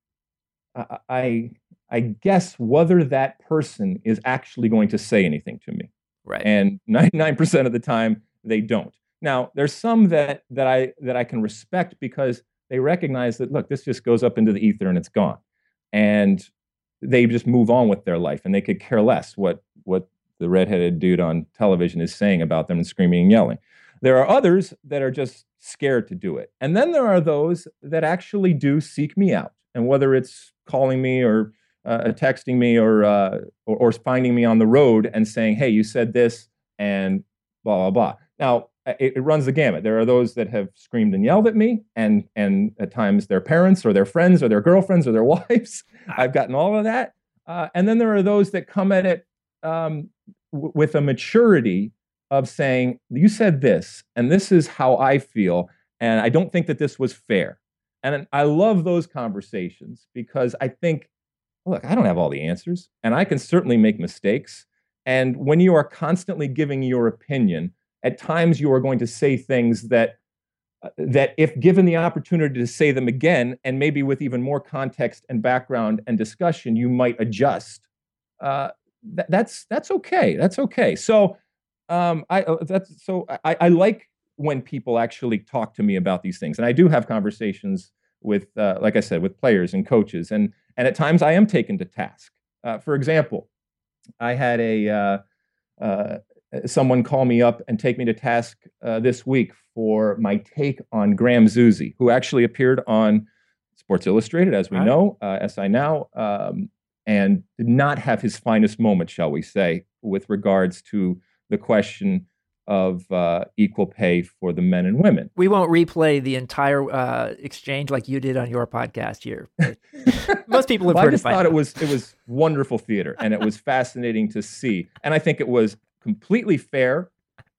I I guess whether that person is actually going to say anything to me. Right. And 99% of the time they don't. Now, there's some that that I that I can respect because they recognize that look, this just goes up into the ether and it's gone. And they just move on with their life and they could care less what what the redheaded dude on television is saying about them and screaming and yelling. There are others that are just scared to do it. And then there are those that actually do seek me out. And whether it's calling me or uh, texting me or, uh, or, or finding me on the road and saying, "Hey, you said this," and blah blah blah. Now it, it, runs the gamut. There are those that have screamed and yelled at me, and and at times their parents or their friends or their girlfriends or their <laughs> wives. I've gotten all of that, uh, and then there are those that come at it um, w- with a maturity of saying, "You said this, and this is how I feel, and I don't think that this was fair." And I love those conversations because I think, look, I don't have all the answers, and I can certainly make mistakes. And when you are constantly giving your opinion at times you are going to say things that uh, that if given the opportunity to say them again and maybe with even more context and background and discussion you might adjust. Uh, th- that's that's okay that's okay. So um, I uh, that's so I, I, like when people actually talk to me about these things and I do have conversations with uh, like I said with players and coaches and and at times I am taken to task. Uh, for example I had a uh, someone call me up and take me to task uh, this week for my take on Graham Zusi, who actually appeared on Sports Illustrated, as we right. know, uh, SI Now, um, and did not have his finest moment, shall we say, with regards to the question of uh, equal pay for the men and women. We won't replay the entire uh, exchange like you did on your podcast here. <laughs> Most people have well, heard I just it. thought it was it was wonderful theater, and it was fascinating to see. And I think it was completely fair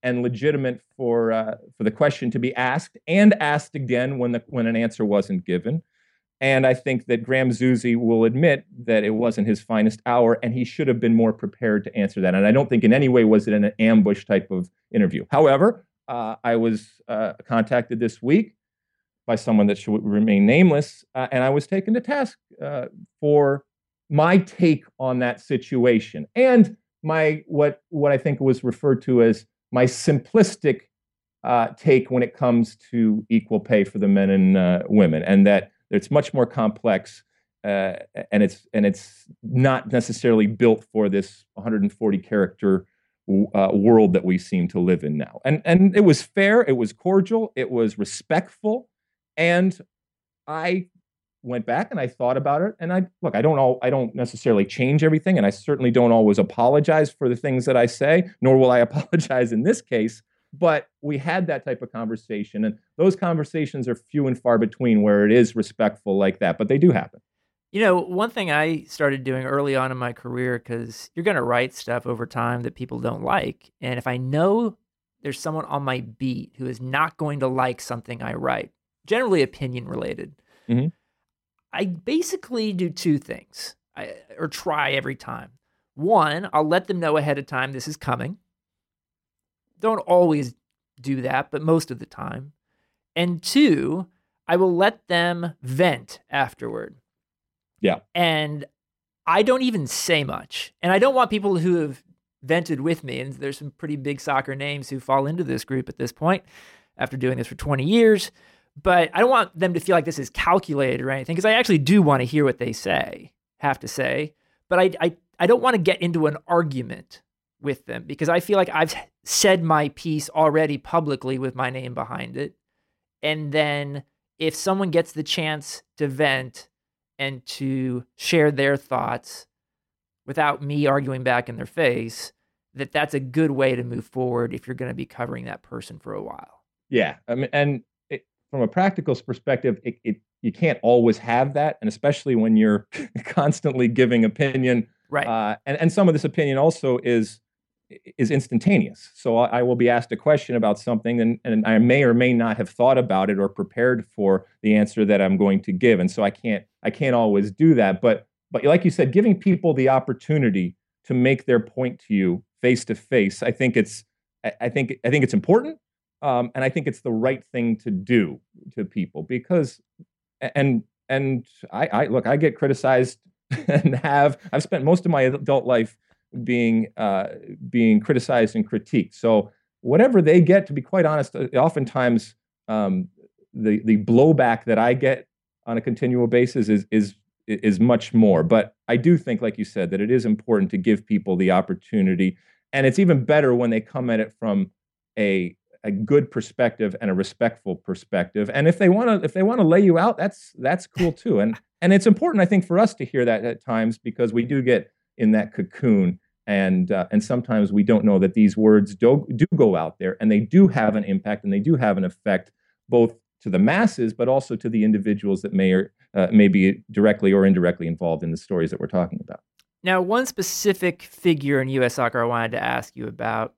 and legitimate for uh, for the question to be asked and asked again when the when an answer wasn't given. And I think that Graham Zusi will admit that it wasn't his finest hour, and he should have been more prepared to answer that. And I don't think in any way was it an ambush type of interview. However, uh, I was uh, contacted this week by someone that should remain nameless, uh, and I was taken to task uh, for my take on that situation. And my what what I think was referred to as my simplistic uh, take when it comes to equal pay for the men and uh, women, and that it's much more complex, uh, and it's and it's not necessarily built for this 140 character uh, world that we seem to live in now. And and it was fair, it was cordial, it was respectful, and I went back and I thought about it. And I look, I don't all I don't necessarily change everything, and I certainly don't always apologize for the things that I say, nor will I <laughs> apologize in this case. But we had that type of conversation, and those conversations are few and far between where it is respectful like that, but they do happen. You know, one thing I started doing early on in my career, because you're going to write stuff over time that people don't like. And if I know there's someone on my beat who is not going to like something I write, generally opinion related, mm-hmm. I basically do two things, I, or try every time. One, I'll let them know ahead of time this is coming. Don't always do that, but most of the time. And two, I will let them vent afterward. Yeah. And I don't even say much. And I don't want people who have vented with me, and there's some pretty big soccer names who fall into this group at this point after doing this for 20 years but I don't want them to feel like this is calculated or anything because I actually do want to hear what they say, have to say. But I, I, I don't want to get into an argument with them because I feel like I've said my piece already publicly with my name behind it. And then if someone gets the chance to vent and to share their thoughts without me arguing back in their face, that that's a good way to move forward if you're going to be covering that person for a while. Yeah, I mean, and from a practical perspective, it, it you can't always have that, and especially when you're <laughs> constantly giving opinion. Right. Uh, and and some of this opinion also is is instantaneous. So I, I, will be asked a question about something, and and I may or may not have thought about it or prepared for the answer that I'm going to give, and so I can't I can't always do that. But but like you said, giving people the opportunity to make their point to you face to face, I think it's I think I think it's important. Um, and I think it's the right thing to do to people because and and I, I look, I get criticized <laughs> and have I've spent most of my adult life being uh, being criticized and critiqued. So whatever they get, to be quite honest, uh, oftentimes um, the the blowback that I get on a continual basis is is is much more. But I do think, like you said, that it is important to give people the opportunity, and it's even better when they come at it from a a good perspective and a respectful perspective. And if they want to if they want to lay you out, that's that's cool too. And <laughs> and it's important I think for us to hear that at times because we do get in that cocoon and uh, and sometimes we don't know that these words do do go out there and they do have an impact and they do have an effect both to the masses but also to the individuals that may or uh, may be directly or indirectly involved in the stories that we're talking about. Now, one specific figure in U.S. soccer I wanted to ask you about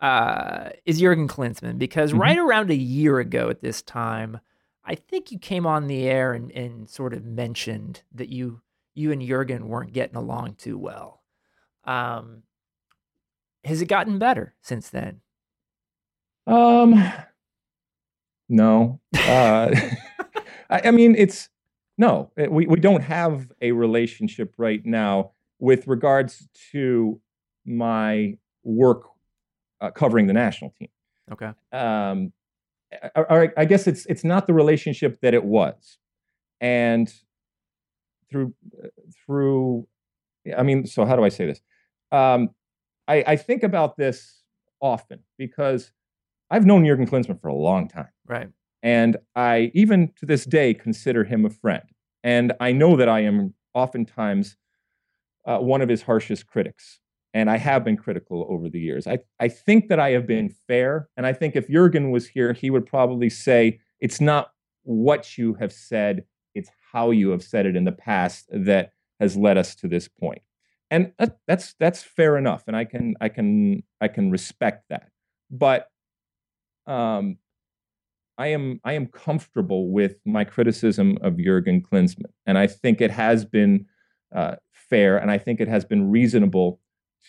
uh, is Jurgen Klinsmann because mm-hmm. right around a year ago at this time, I think you came on the air and, and sort of mentioned that you you and Jurgen weren't getting along too well. Um, has it gotten better since then? Um, no. Uh, <laughs> <laughs> I, I mean, it's no. We we don't have a relationship right now with regards to my work uh, covering the national team. Okay. Um, I, I guess it's it's not the relationship that it was, and through through, I mean, so how do I say this? Um, I, I think about this often because I've known Jurgen Klinsmann for a long time, right? And I even to this day consider him a friend, and I know that I am oftentimes uh, one of his harshest critics and I have been critical over the years. I, I think that I have been fair, and I think if Jurgen was here, he would probably say it's not what you have said, it's how you have said it in the past that has led us to this point. And that's that's fair enough, and I can I can I can respect that. But um, I am I am comfortable with my criticism of Jurgen Klinsmann, and I think it has been uh, fair, and I think it has been reasonable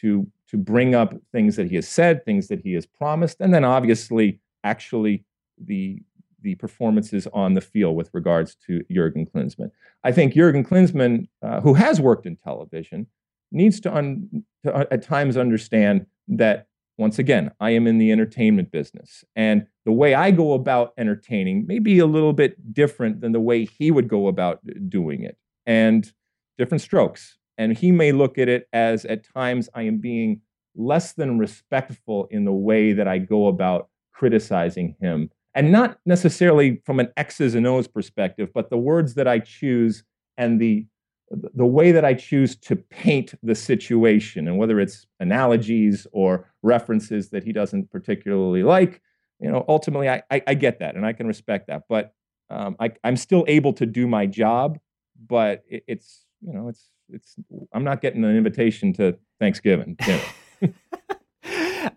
to to bring up things that he has said, things that he has promised, and then obviously actually the the performances on the field with regards to Jurgen Klinsmann. I think Jurgen Klinsmann, uh, who has worked in television, needs to, un, to uh, at times understand that once again, I am in the entertainment business, and the way I go about entertaining may be a little bit different than the way he would go about doing it, and different strokes. And he may look at it as at times I am being less than respectful in the way that I go about criticizing him. And not necessarily from an X's and O's perspective, but the words that I choose and the the way that I choose to paint the situation, and whether it's analogies or references that he doesn't particularly like, you know, ultimately I, I, I get that and I can respect that. But um, I, I'm still able to do my job, but it, it's you know it's it's I'm not getting an invitation to Thanksgiving. <laughs>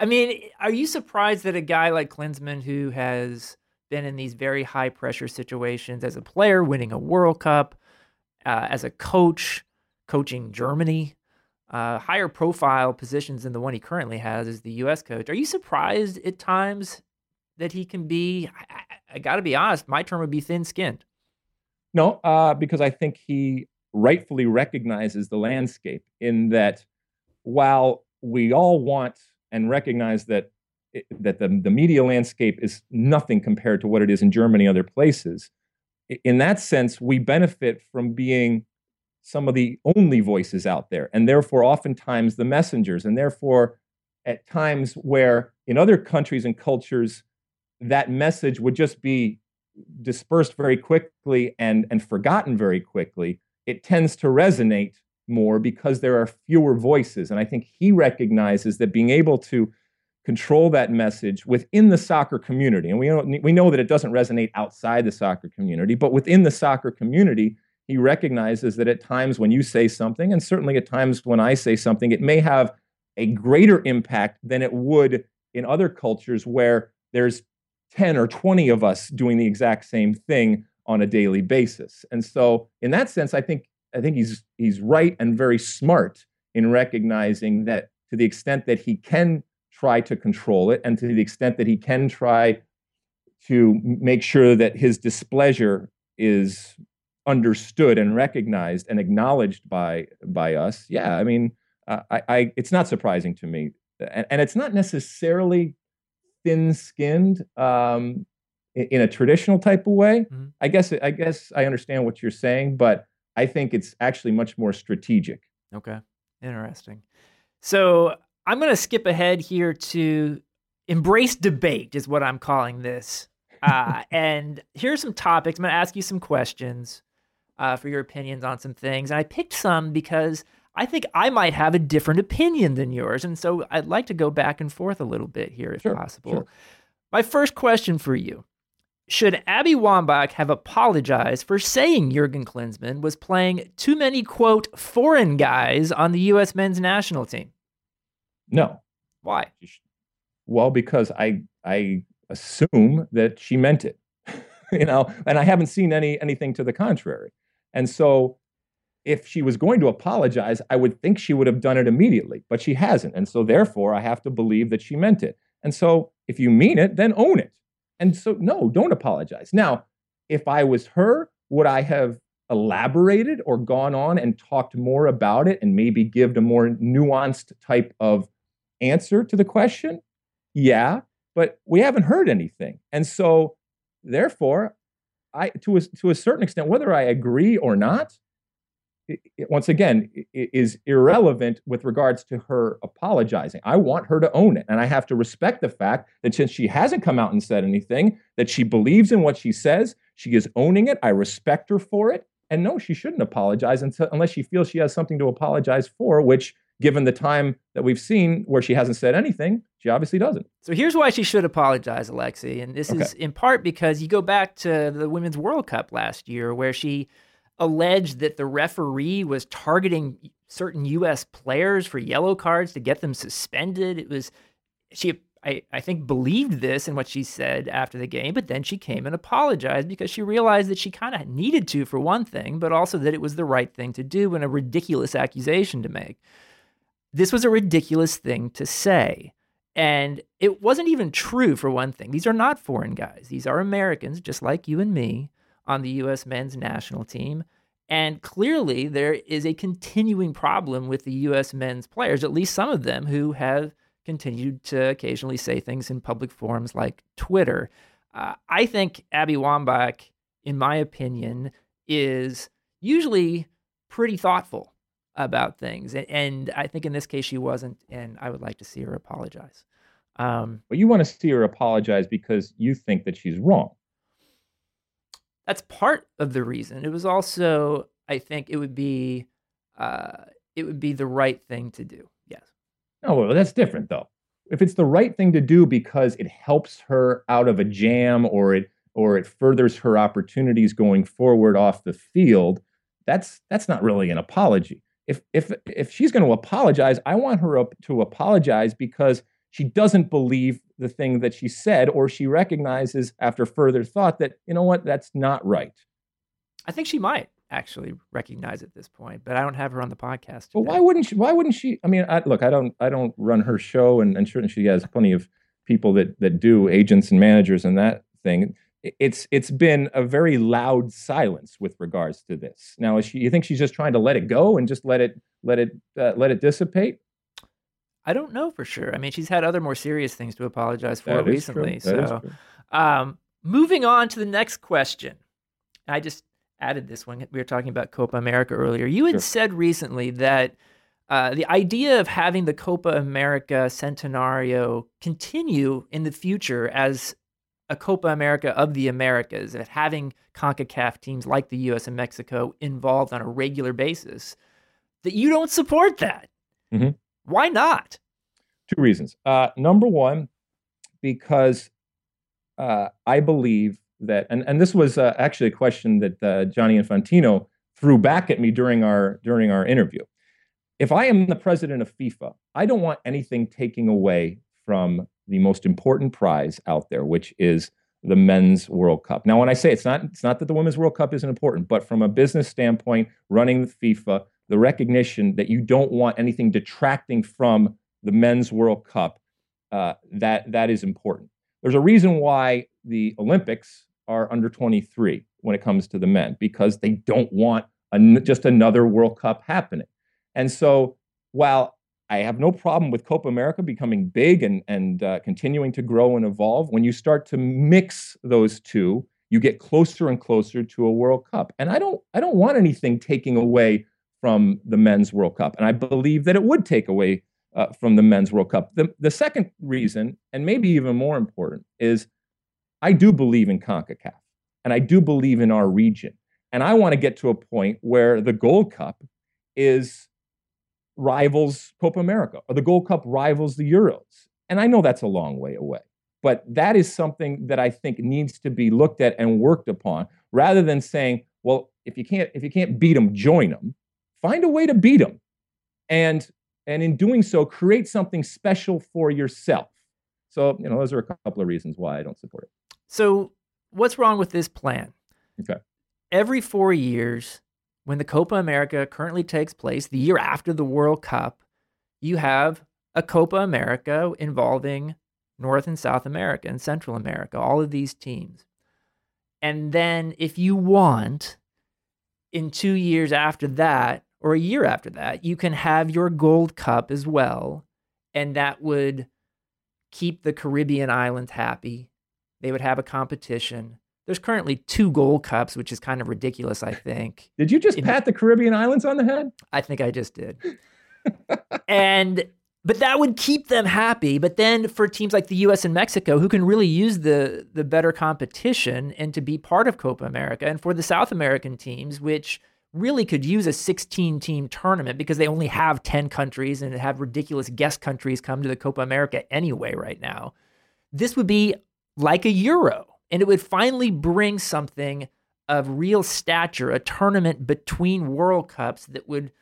I mean, are you surprised that a guy like Klinsmann, who has been in these very high pressure situations as a player, winning a World Cup, uh, as a coach, coaching Germany, uh, higher profile positions than the one he currently has as the U.S. coach, are you surprised at times that he can be? I, I, I got to be honest, my term would be thin skinned. No, uh, because I think he rightfully recognizes the landscape in that while we all want and recognize that it, that the, the media landscape is nothing compared to what it is in Germany and other places, in that sense, we benefit from being some of the only voices out there, and therefore, oftentimes, the messengers, and therefore, at times where in other countries and cultures, that message would just be dispersed very quickly and, and forgotten very quickly it tends to resonate more because there are fewer voices. And I think he recognizes that being able to control that message within the soccer community, and we know, we know that it doesn't resonate outside the soccer community, but within the soccer community, he recognizes that at times when you say something, and certainly at times when I say something, it may have a greater impact than it would in other cultures where there's 10 or 20 of us doing the exact same thing on a daily basis. And so in that sense, I think I think he's he's right and very smart in recognizing that to the extent that he can try to control it and to the extent that he can try to make sure that his displeasure is understood and recognized and acknowledged by by us yeah i mean I, I it's not surprising to me and, and it's not necessarily thin skinned um, in, a traditional type of way mm-hmm. i guess i guess i understand what you're saying but I think it's actually much more strategic. Okay. Interesting. So I'm going to skip ahead here to embrace debate, is what I'm calling this. Uh, <laughs> and here's some topics. I'm going to ask you some questions uh, for your opinions on some things. And I picked some because I think I might have a different opinion than yours. And so I'd like to go back and forth a little bit here, if sure, possible. Sure. My first question for you should Abby Wambach have apologized for saying Jurgen Klinsmann was playing too many, quote, foreign guys on the U.S. men's national team? No. Why? Well, because I I assume that she meant it, <laughs> you know, and I haven't seen any anything to the contrary. And so if she was going to apologize, I would think she would have done it immediately, but she hasn't. And so therefore, I have to believe that she meant it. And so if you mean it, then own it. And so, no, don't apologize. Now, if I was her, would I have elaborated or gone on and talked more about it and maybe give a more nuanced type of answer to the question? Yeah, but we haven't heard anything. And so, therefore, I to a, to a certain extent, whether I agree or not, once again, is irrelevant with regards to her apologizing. I want her to own it. And I have to respect the fact that since she hasn't come out and said anything, that she believes in what she says, she is owning it. I respect her for it. And no, she shouldn't apologize until, unless she feels she has something to apologize for, which, given the time that we've seen where she hasn't said anything, she obviously doesn't. So here's why she should apologize, Alexi. And this okay. is in part because you go back to the Women's World Cup last year, where she alleged that the referee was targeting certain U.S. players for yellow cards to get them suspended. It was she. I, I think believed this in what she said after the game, but then she came and apologized because she realized that she kind of needed to for one thing, but also that it was the right thing to do and a ridiculous accusation to make. This was a ridiculous thing to say. And it wasn't even true for one thing. These are not foreign guys. These are Americans, just like you and me on the U.S. men's national team. And clearly, there is a continuing problem with the U.S. men's players, at least some of them who have continued to occasionally say things in public forums like Twitter. Uh, I think Abby Wambach, in my opinion, is usually pretty thoughtful about things. And I think in this case, she wasn't. And I would like to see her apologize. Um, but you want to see her apologize because you think that she's wrong that's part of the reason. It was also, I think, it would be, uh, it would be the right thing to do. Yes. Oh well, that's different though. If it's the right thing to do because it helps her out of a jam or it or it furthers her opportunities going forward off the field, that's that's not really an apology. If if if she's going to apologize, I want her to apologize because she doesn't believe the thing that she said, or she recognizes after further thought that, you know what, that's not right. I think she might actually recognize at this point, but I don't have her on the podcast. Well, why wouldn't she? Why wouldn't she? I mean, I, look, I don't, I don't run her show, and, and certainly she has plenty of people that that do agents and managers and that thing. It's it's been a very loud silence with regards to this. Now, is she? You think she's just trying to let it go and just let it let it uh, let it dissipate? I don't know for sure. I mean, she's had other more serious things to apologize for recently. So, um, moving on to the next question. I just added this one. We were talking about Copa America earlier. You had sure. said recently that uh, the idea of having the Copa America Centenario continue in the future as a Copa America of the Americas, of having CONCACAF teams like the US and Mexico involved on a regular basis, that you don't support that. Mm-hmm. Why not? Two reasons. Uh, number one, because uh, I believe that, and, and this was uh, actually a question that uh, Gianni Infantino threw back at me during our during our interview. If I am the president of FIFA, I don't want anything taking away from the most important prize out there, which is the men's World Cup. Now, when I say it's not, it's not that the women's World Cup isn't important, but from a business standpoint, running FIFA, the recognition that you don't want anything detracting from the men's World Cup, uh, that that is important. There's a reason why the Olympics are under 23 when it comes to the men because they don't want an, just another World Cup happening. And so, while I have no problem with Copa America becoming big and and uh, continuing to grow and evolve. When you start to mix those two, you get closer and closer to a World Cup. And I don't I don't want anything taking away from the men's World Cup. And I believe that it would take away uh, from the men's World Cup. The the second reason, and maybe even more important, is I do believe in CONCACAF, and I do believe in our region. And I want to get to a point where the Gold Cup is rivals Copa America or the Gold Cup rivals the Euros. And I know that's a long way away, but that is something that I think needs to be looked at and worked upon rather than saying, well, if you can't if you can't beat them, join them. Find a way to beat them. And and in doing so create something special for yourself. So, you know, those are a couple of reasons why I don't support it. So, what's wrong with this plan? Okay. Every 4 years when the Copa America currently takes place, the year after the World Cup, you have a Copa America involving North and South America and Central America, all of these teams. And then, if you want, in two years after that, or a year after that, you can have your Gold Cup as well. And that would keep the Caribbean islands happy. They would have a competition. There's currently two gold cups, which is kind of ridiculous, I think. <laughs> Did you just In, pat the Caribbean islands on the head? I think I just did. <laughs> and but that would keep them happy. But then for teams like the US and Mexico who can really use the the better competition and to be part of Copa America and for the South American teams which really could use a 16 team tournament because they only have 10 countries and have ridiculous guest countries come to the Copa America anyway right now. This would be like a Euro and it would finally bring something of real stature, a tournament between World Cups that would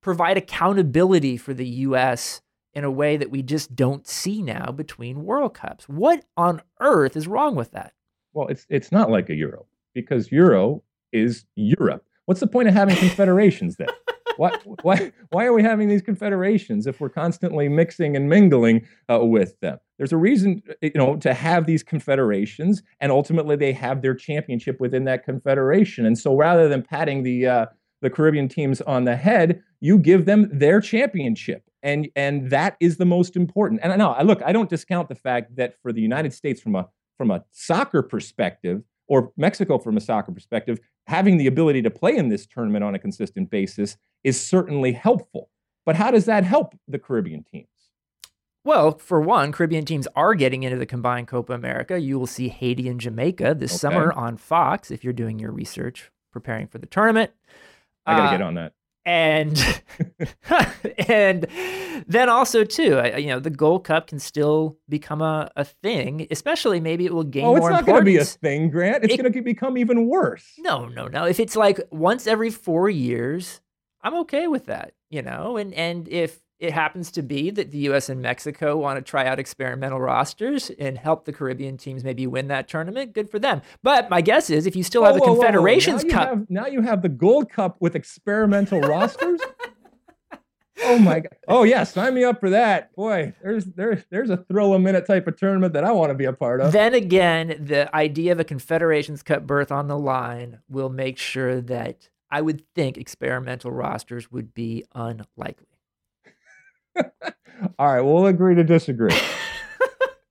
provide accountability for the U.S. in a way that we just don't see now between World Cups. What on earth is wrong with that? Well, it's it's not like a Euro because Euro is Europe. What's the point of having confederations then? why, why, why are we having these confederations if we're constantly mixing and mingling uh, with them? There's a reason, you know, to have these confederations, and ultimately they have their championship within that confederation. And so, rather than patting the uh, the Caribbean teams on the head, you give them their championship, and and that is the most important. And I know, I look, I don't discount the fact that for the United States, from a from a soccer perspective, or Mexico from a soccer perspective, having the ability to play in this tournament on a consistent basis is certainly helpful. But how does that help the Caribbean teams? Well, for one, Caribbean teams are getting into the combined Copa America. You will see Haiti and Jamaica this okay. summer on Fox if you're doing your research preparing for the tournament. I got to uh, get on that. And <laughs> <laughs> and then also too, you know, the Gold Cup can still become a, a thing. Especially maybe it will gain. Oh, it's not going to be a thing, Grant. It's it, going to become even worse. No, no, no. If it's like once every four years, I'm okay with that. You know, and and if it happens to be that the U.S. and Mexico want to try out experimental rosters and help the Caribbean teams maybe win that tournament. Good for them. But my guess is if you still have whoa, the whoa, Confederations whoa, Cup, have, now you have the Gold Cup with experimental rosters. <laughs> Oh my god! Oh yeah, sign me up for that. Boy, there's there's there's a thrill a minute type of tournament that I want to be a part of. Then again, the idea of a Confederations Cup berth on the line will make sure that I would think experimental rosters would be unlikely. All right, we'll agree to disagree.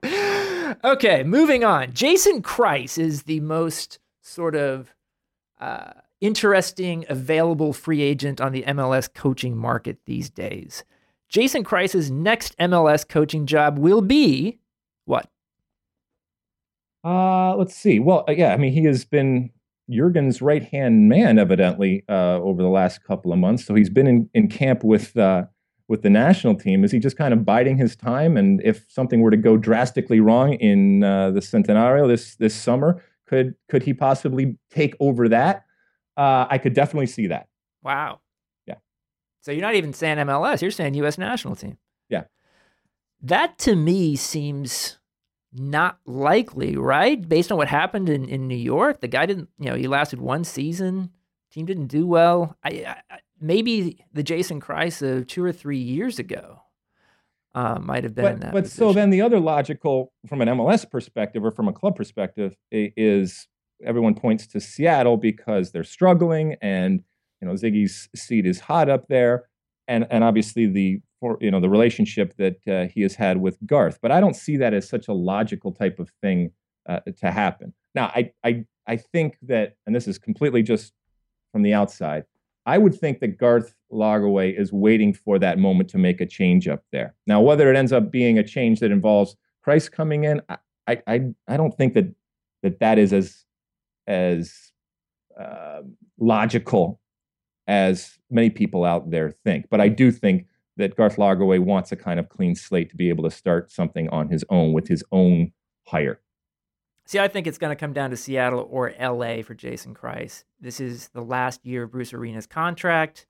<laughs> okay, moving on. Jason Kreis is the most sort of uh, interesting available free agent on the MLS coaching market these days. Jason Kreis's next MLS coaching job will be what? Uh, let's see. Well, uh, yeah, I mean, he has been Jurgen's right hand man, evidently, uh, over the last couple of months. So he's been in, in camp with uh, with the national team. Is he just kind of biding his time? And if something were to go drastically wrong in uh, the Centenario this this summer, could could he possibly take over that? Uh, I could definitely see that. Wow. Yeah. So you're not even saying MLS. You're saying U.S. national team. Yeah. That to me seems not likely, right? Based on what happened in, in New York, the guy didn't, you know, he lasted one season. Team didn't do well. I, I maybe the Jason Kreis of two or three years ago uh, might have been but, in that. But position. so then the other logical, from an MLS perspective or from a club perspective, is everyone points to Seattle because they're struggling, and you know Sigi's seat is hot up there, and and obviously the for you know the relationship that uh, he has had with Garth. But I don't see that as such a logical type of thing uh, to happen. Now, I I I think that, and this is completely just from the outside. I would think that Garth Lagerwey is waiting for that moment to make a change up there. Now, whether it ends up being a change that involves Kreis coming in, I I I don't think that that that is as as uh, logical as many people out there think. But I do think that Garth Lagerwey wants a kind of clean slate to be able to start something on his own with his own hire. See, I think it's going to come down to Seattle or LA for Jason Kreis. This is the last year of Bruce Arena's contract.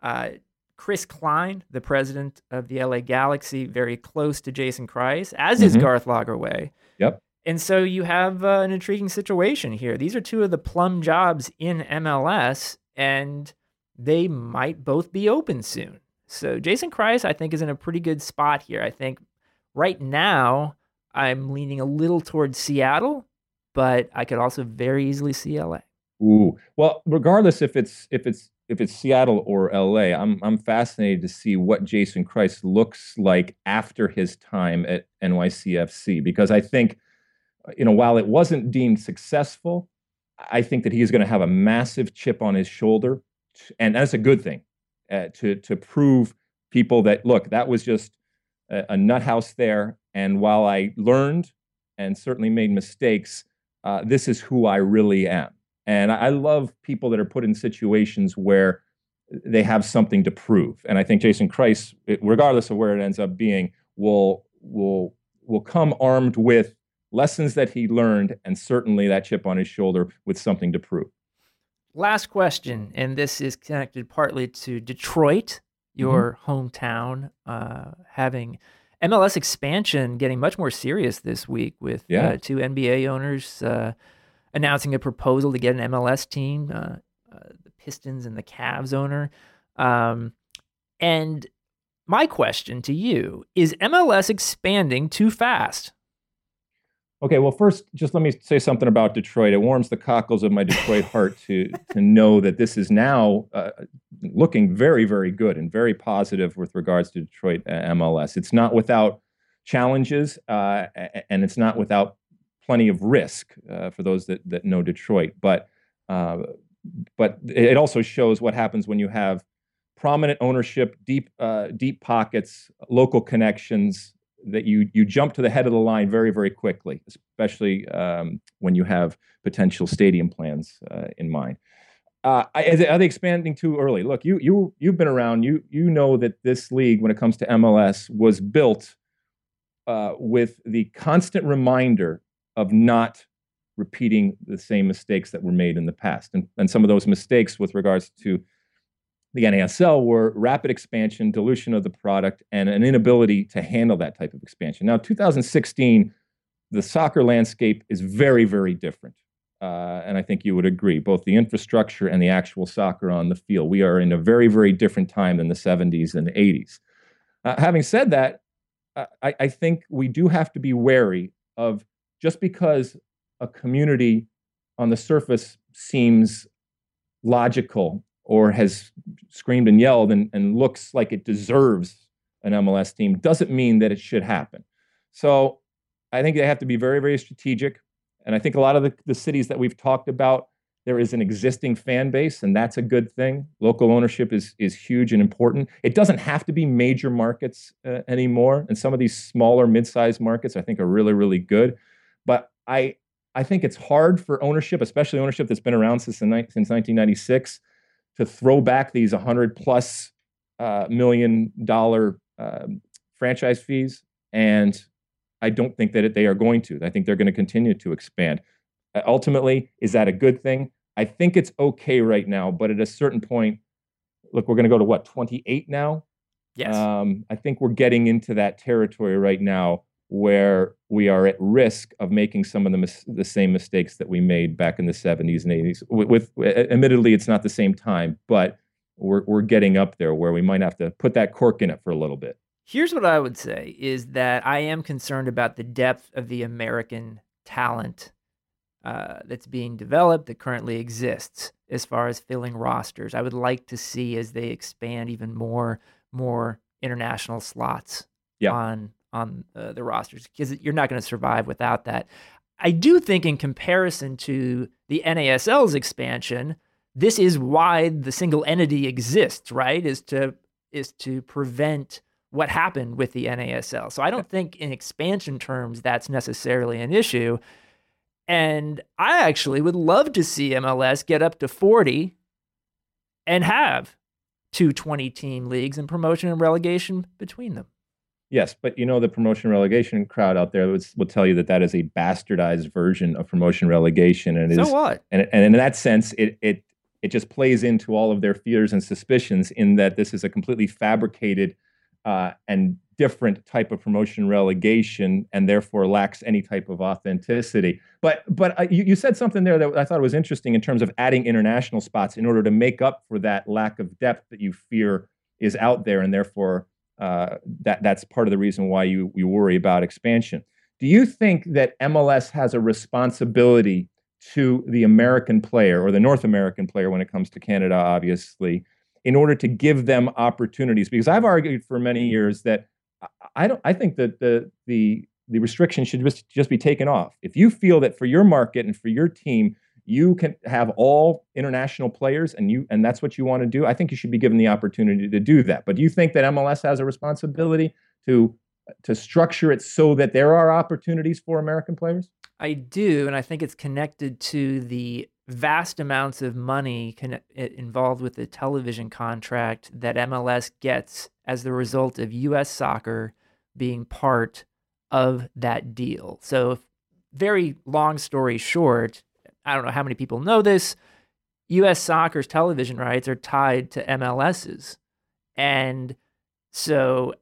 Uh, Chris Klein, the president of the LA Galaxy, very close to Jason Kreis, as mm-hmm. is Garth Lagerwey. Yep. And so you have uh, an intriguing situation here. These are two of the plum jobs in MLS, and they might both be open soon. So Jason Kreis, I think, is in a pretty good spot here. I think right now I'm leaning a little towards Seattle, but I could also very easily see LA. Ooh, well, regardless if it's if it's if it's Seattle or LA, I'm I'm fascinated to see what Jason Kreis looks like after his time at NYCFC because I think you know, while it wasn't deemed successful, I think that he's going to have a massive chip on his shoulder, and that's a good thing uh, to to prove people that look that was just a, a nut house there, and while I learned and certainly made mistakes, uh, this is who I really am, and I, I love people that are put in situations where they have something to prove, and I think Jason Kreis, regardless of where it ends up being, will will will come armed with lessons that he learned, and certainly that chip on his shoulder with something to prove. Last question, and this is connected partly to Detroit, your mm-hmm. hometown, uh, having MLS expansion getting much more serious this week with yeah. uh, two NBA owners uh, announcing a proposal to get an MLS team, uh, uh, the Pistons and the Cavs owner. Um, and my question to you is MLS expanding too fast? Okay, well, first, just let me say something about Detroit. It warms the cockles of my Detroit heart to <laughs> to know that this is now uh, looking very, very good and very positive with regards to Detroit uh, MLS. It's not without challenges, uh, and it's not without plenty of risk uh, for those that that know Detroit. But uh, but it also shows what happens when you have prominent ownership, deep uh, deep pockets, local connections, that you you jump to the head of the line very very quickly, especially um, when you have potential stadium plans uh, in mind. Uh, are they expanding too early? Look, you you you've been around. You you know that this league, when it comes to MLS, was built uh, with the constant reminder of not repeating the same mistakes that were made in the past, and and some of those mistakes with regards to the NASL were rapid expansion, dilution of the product, and an inability to handle that type of expansion. Now, 2016, the soccer landscape is very, very different. Uh, and I think you would agree, both the infrastructure and the actual soccer on the field. We are in a very, very different time than the 70s and the 80s. Uh, having said that, uh, I, I think we do have to be wary of just because a community on the surface seems logical or has screamed and yelled and, and looks like it deserves an MLS team doesn't mean that it should happen. So I think they have to be very, very strategic. And I think a lot of the, the cities that we've talked about, there is an existing fan base, and that's a good thing. Local ownership is is huge and important. It doesn't have to be major markets uh, anymore, and some of these smaller, mid-sized markets I think are really, really good. But I I think it's hard for ownership, especially ownership that's been around since, the, since 1996, to throw back these 100 plus uh, million dollar uh, franchise fees. And I don't think that they are going to. I think they're going to continue to expand. Uh, ultimately, is that a good thing? I think it's okay right now, but at a certain point, look, we're going to go to what 28 now. Yes. Um, I think we're getting into that territory right now where we are at risk of making some of the mis- the same mistakes that we made back in the 70s and 80s. With, with admittedly, it's not the same time, but we're we're getting up there where we might have to put that cork in it for a little bit. Here's what I would say is that I am concerned about the depth of the American talent uh, that's being developed that currently exists as far as filling rosters. I would like to see as they expand even more more international slots yeah. on on uh, the rosters because you're not going to survive without that. I do think, in comparison to the NASL's expansion, this is why the single entity exists, right? Is to is to prevent what happened with the NASL. So I don't think, in expansion terms, that's necessarily an issue. And I actually would love to see MLS get up to 40 and have two 20 team leagues and promotion and relegation between them. Yes, but you know the promotion relegation crowd out there will, will tell you that that is a bastardized version of promotion relegation, and so is, what? And, and in that sense, it it it just plays into all of their fears and suspicions in that this is a completely fabricated uh, and different type of promotion relegation, and therefore lacks any type of authenticity. But but uh, you, you said something there that I thought was interesting in terms of adding international spots in order to make up for that lack of depth that you fear is out there, and therefore uh, that that's part of the reason why you you worry about expansion. Do you think that MLS has a responsibility to the American player or the North American player when it comes to Canada, obviously, in order to give them opportunities? Because I've argued for many years that I don't. I think that the the the restriction should just just be taken off. If you feel that for your market and for your team you can have all international players and you and that's what you want to do i think you should be given the opportunity to do that. But do you think that mls has a responsibility to to structure it so that there are opportunities for american players? I do and i think it's connected to the vast amounts of money con- involved with the television contract that mls gets as the result of us soccer being part of that deal. So very long story short I don't know how many people know this. U.S. soccer's television rights are tied to MLS's. And so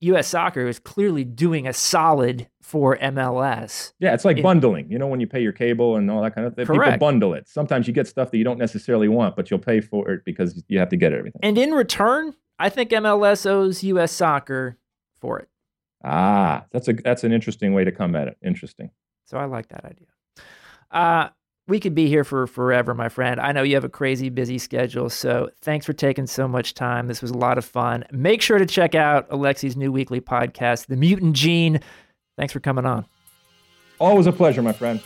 U.S. soccer is clearly doing a solid for MLS. Yeah, it's like it, bundling. You know, when you pay your cable and all that kind of thing, correct. people bundle it. Sometimes you get stuff that you don't necessarily want, but you'll pay for it because you have to get everything. And in return, I think MLS owes U.S. soccer for it. Ah, that's a that's an interesting way to come at it. Interesting. So I like that idea. Uh, we could be here for forever, my friend. I know you have a crazy busy schedule, so thanks for taking so much time. This was a lot of fun. Make sure to check out Alexi's new weekly podcast, The Mutant Gene. Thanks for coming on. Always a pleasure, my friend.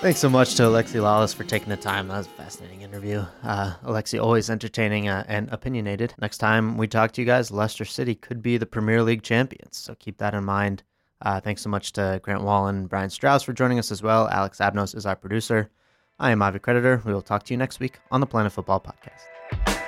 Thanks so much to Alexi Lalas for taking the time. That was a fascinating interview. Uh, Alexi, always entertaining uh, and opinionated. Next time we talk to you guys, Leicester City could be the Premier League champions. So keep that in mind. Uh, thanks so much to Grant Wahl and Brian Strauss for joining us as well. Alex Abnos is our producer. I am Avi Creditor. We will talk to you next week on the Planet Futbol Podcast.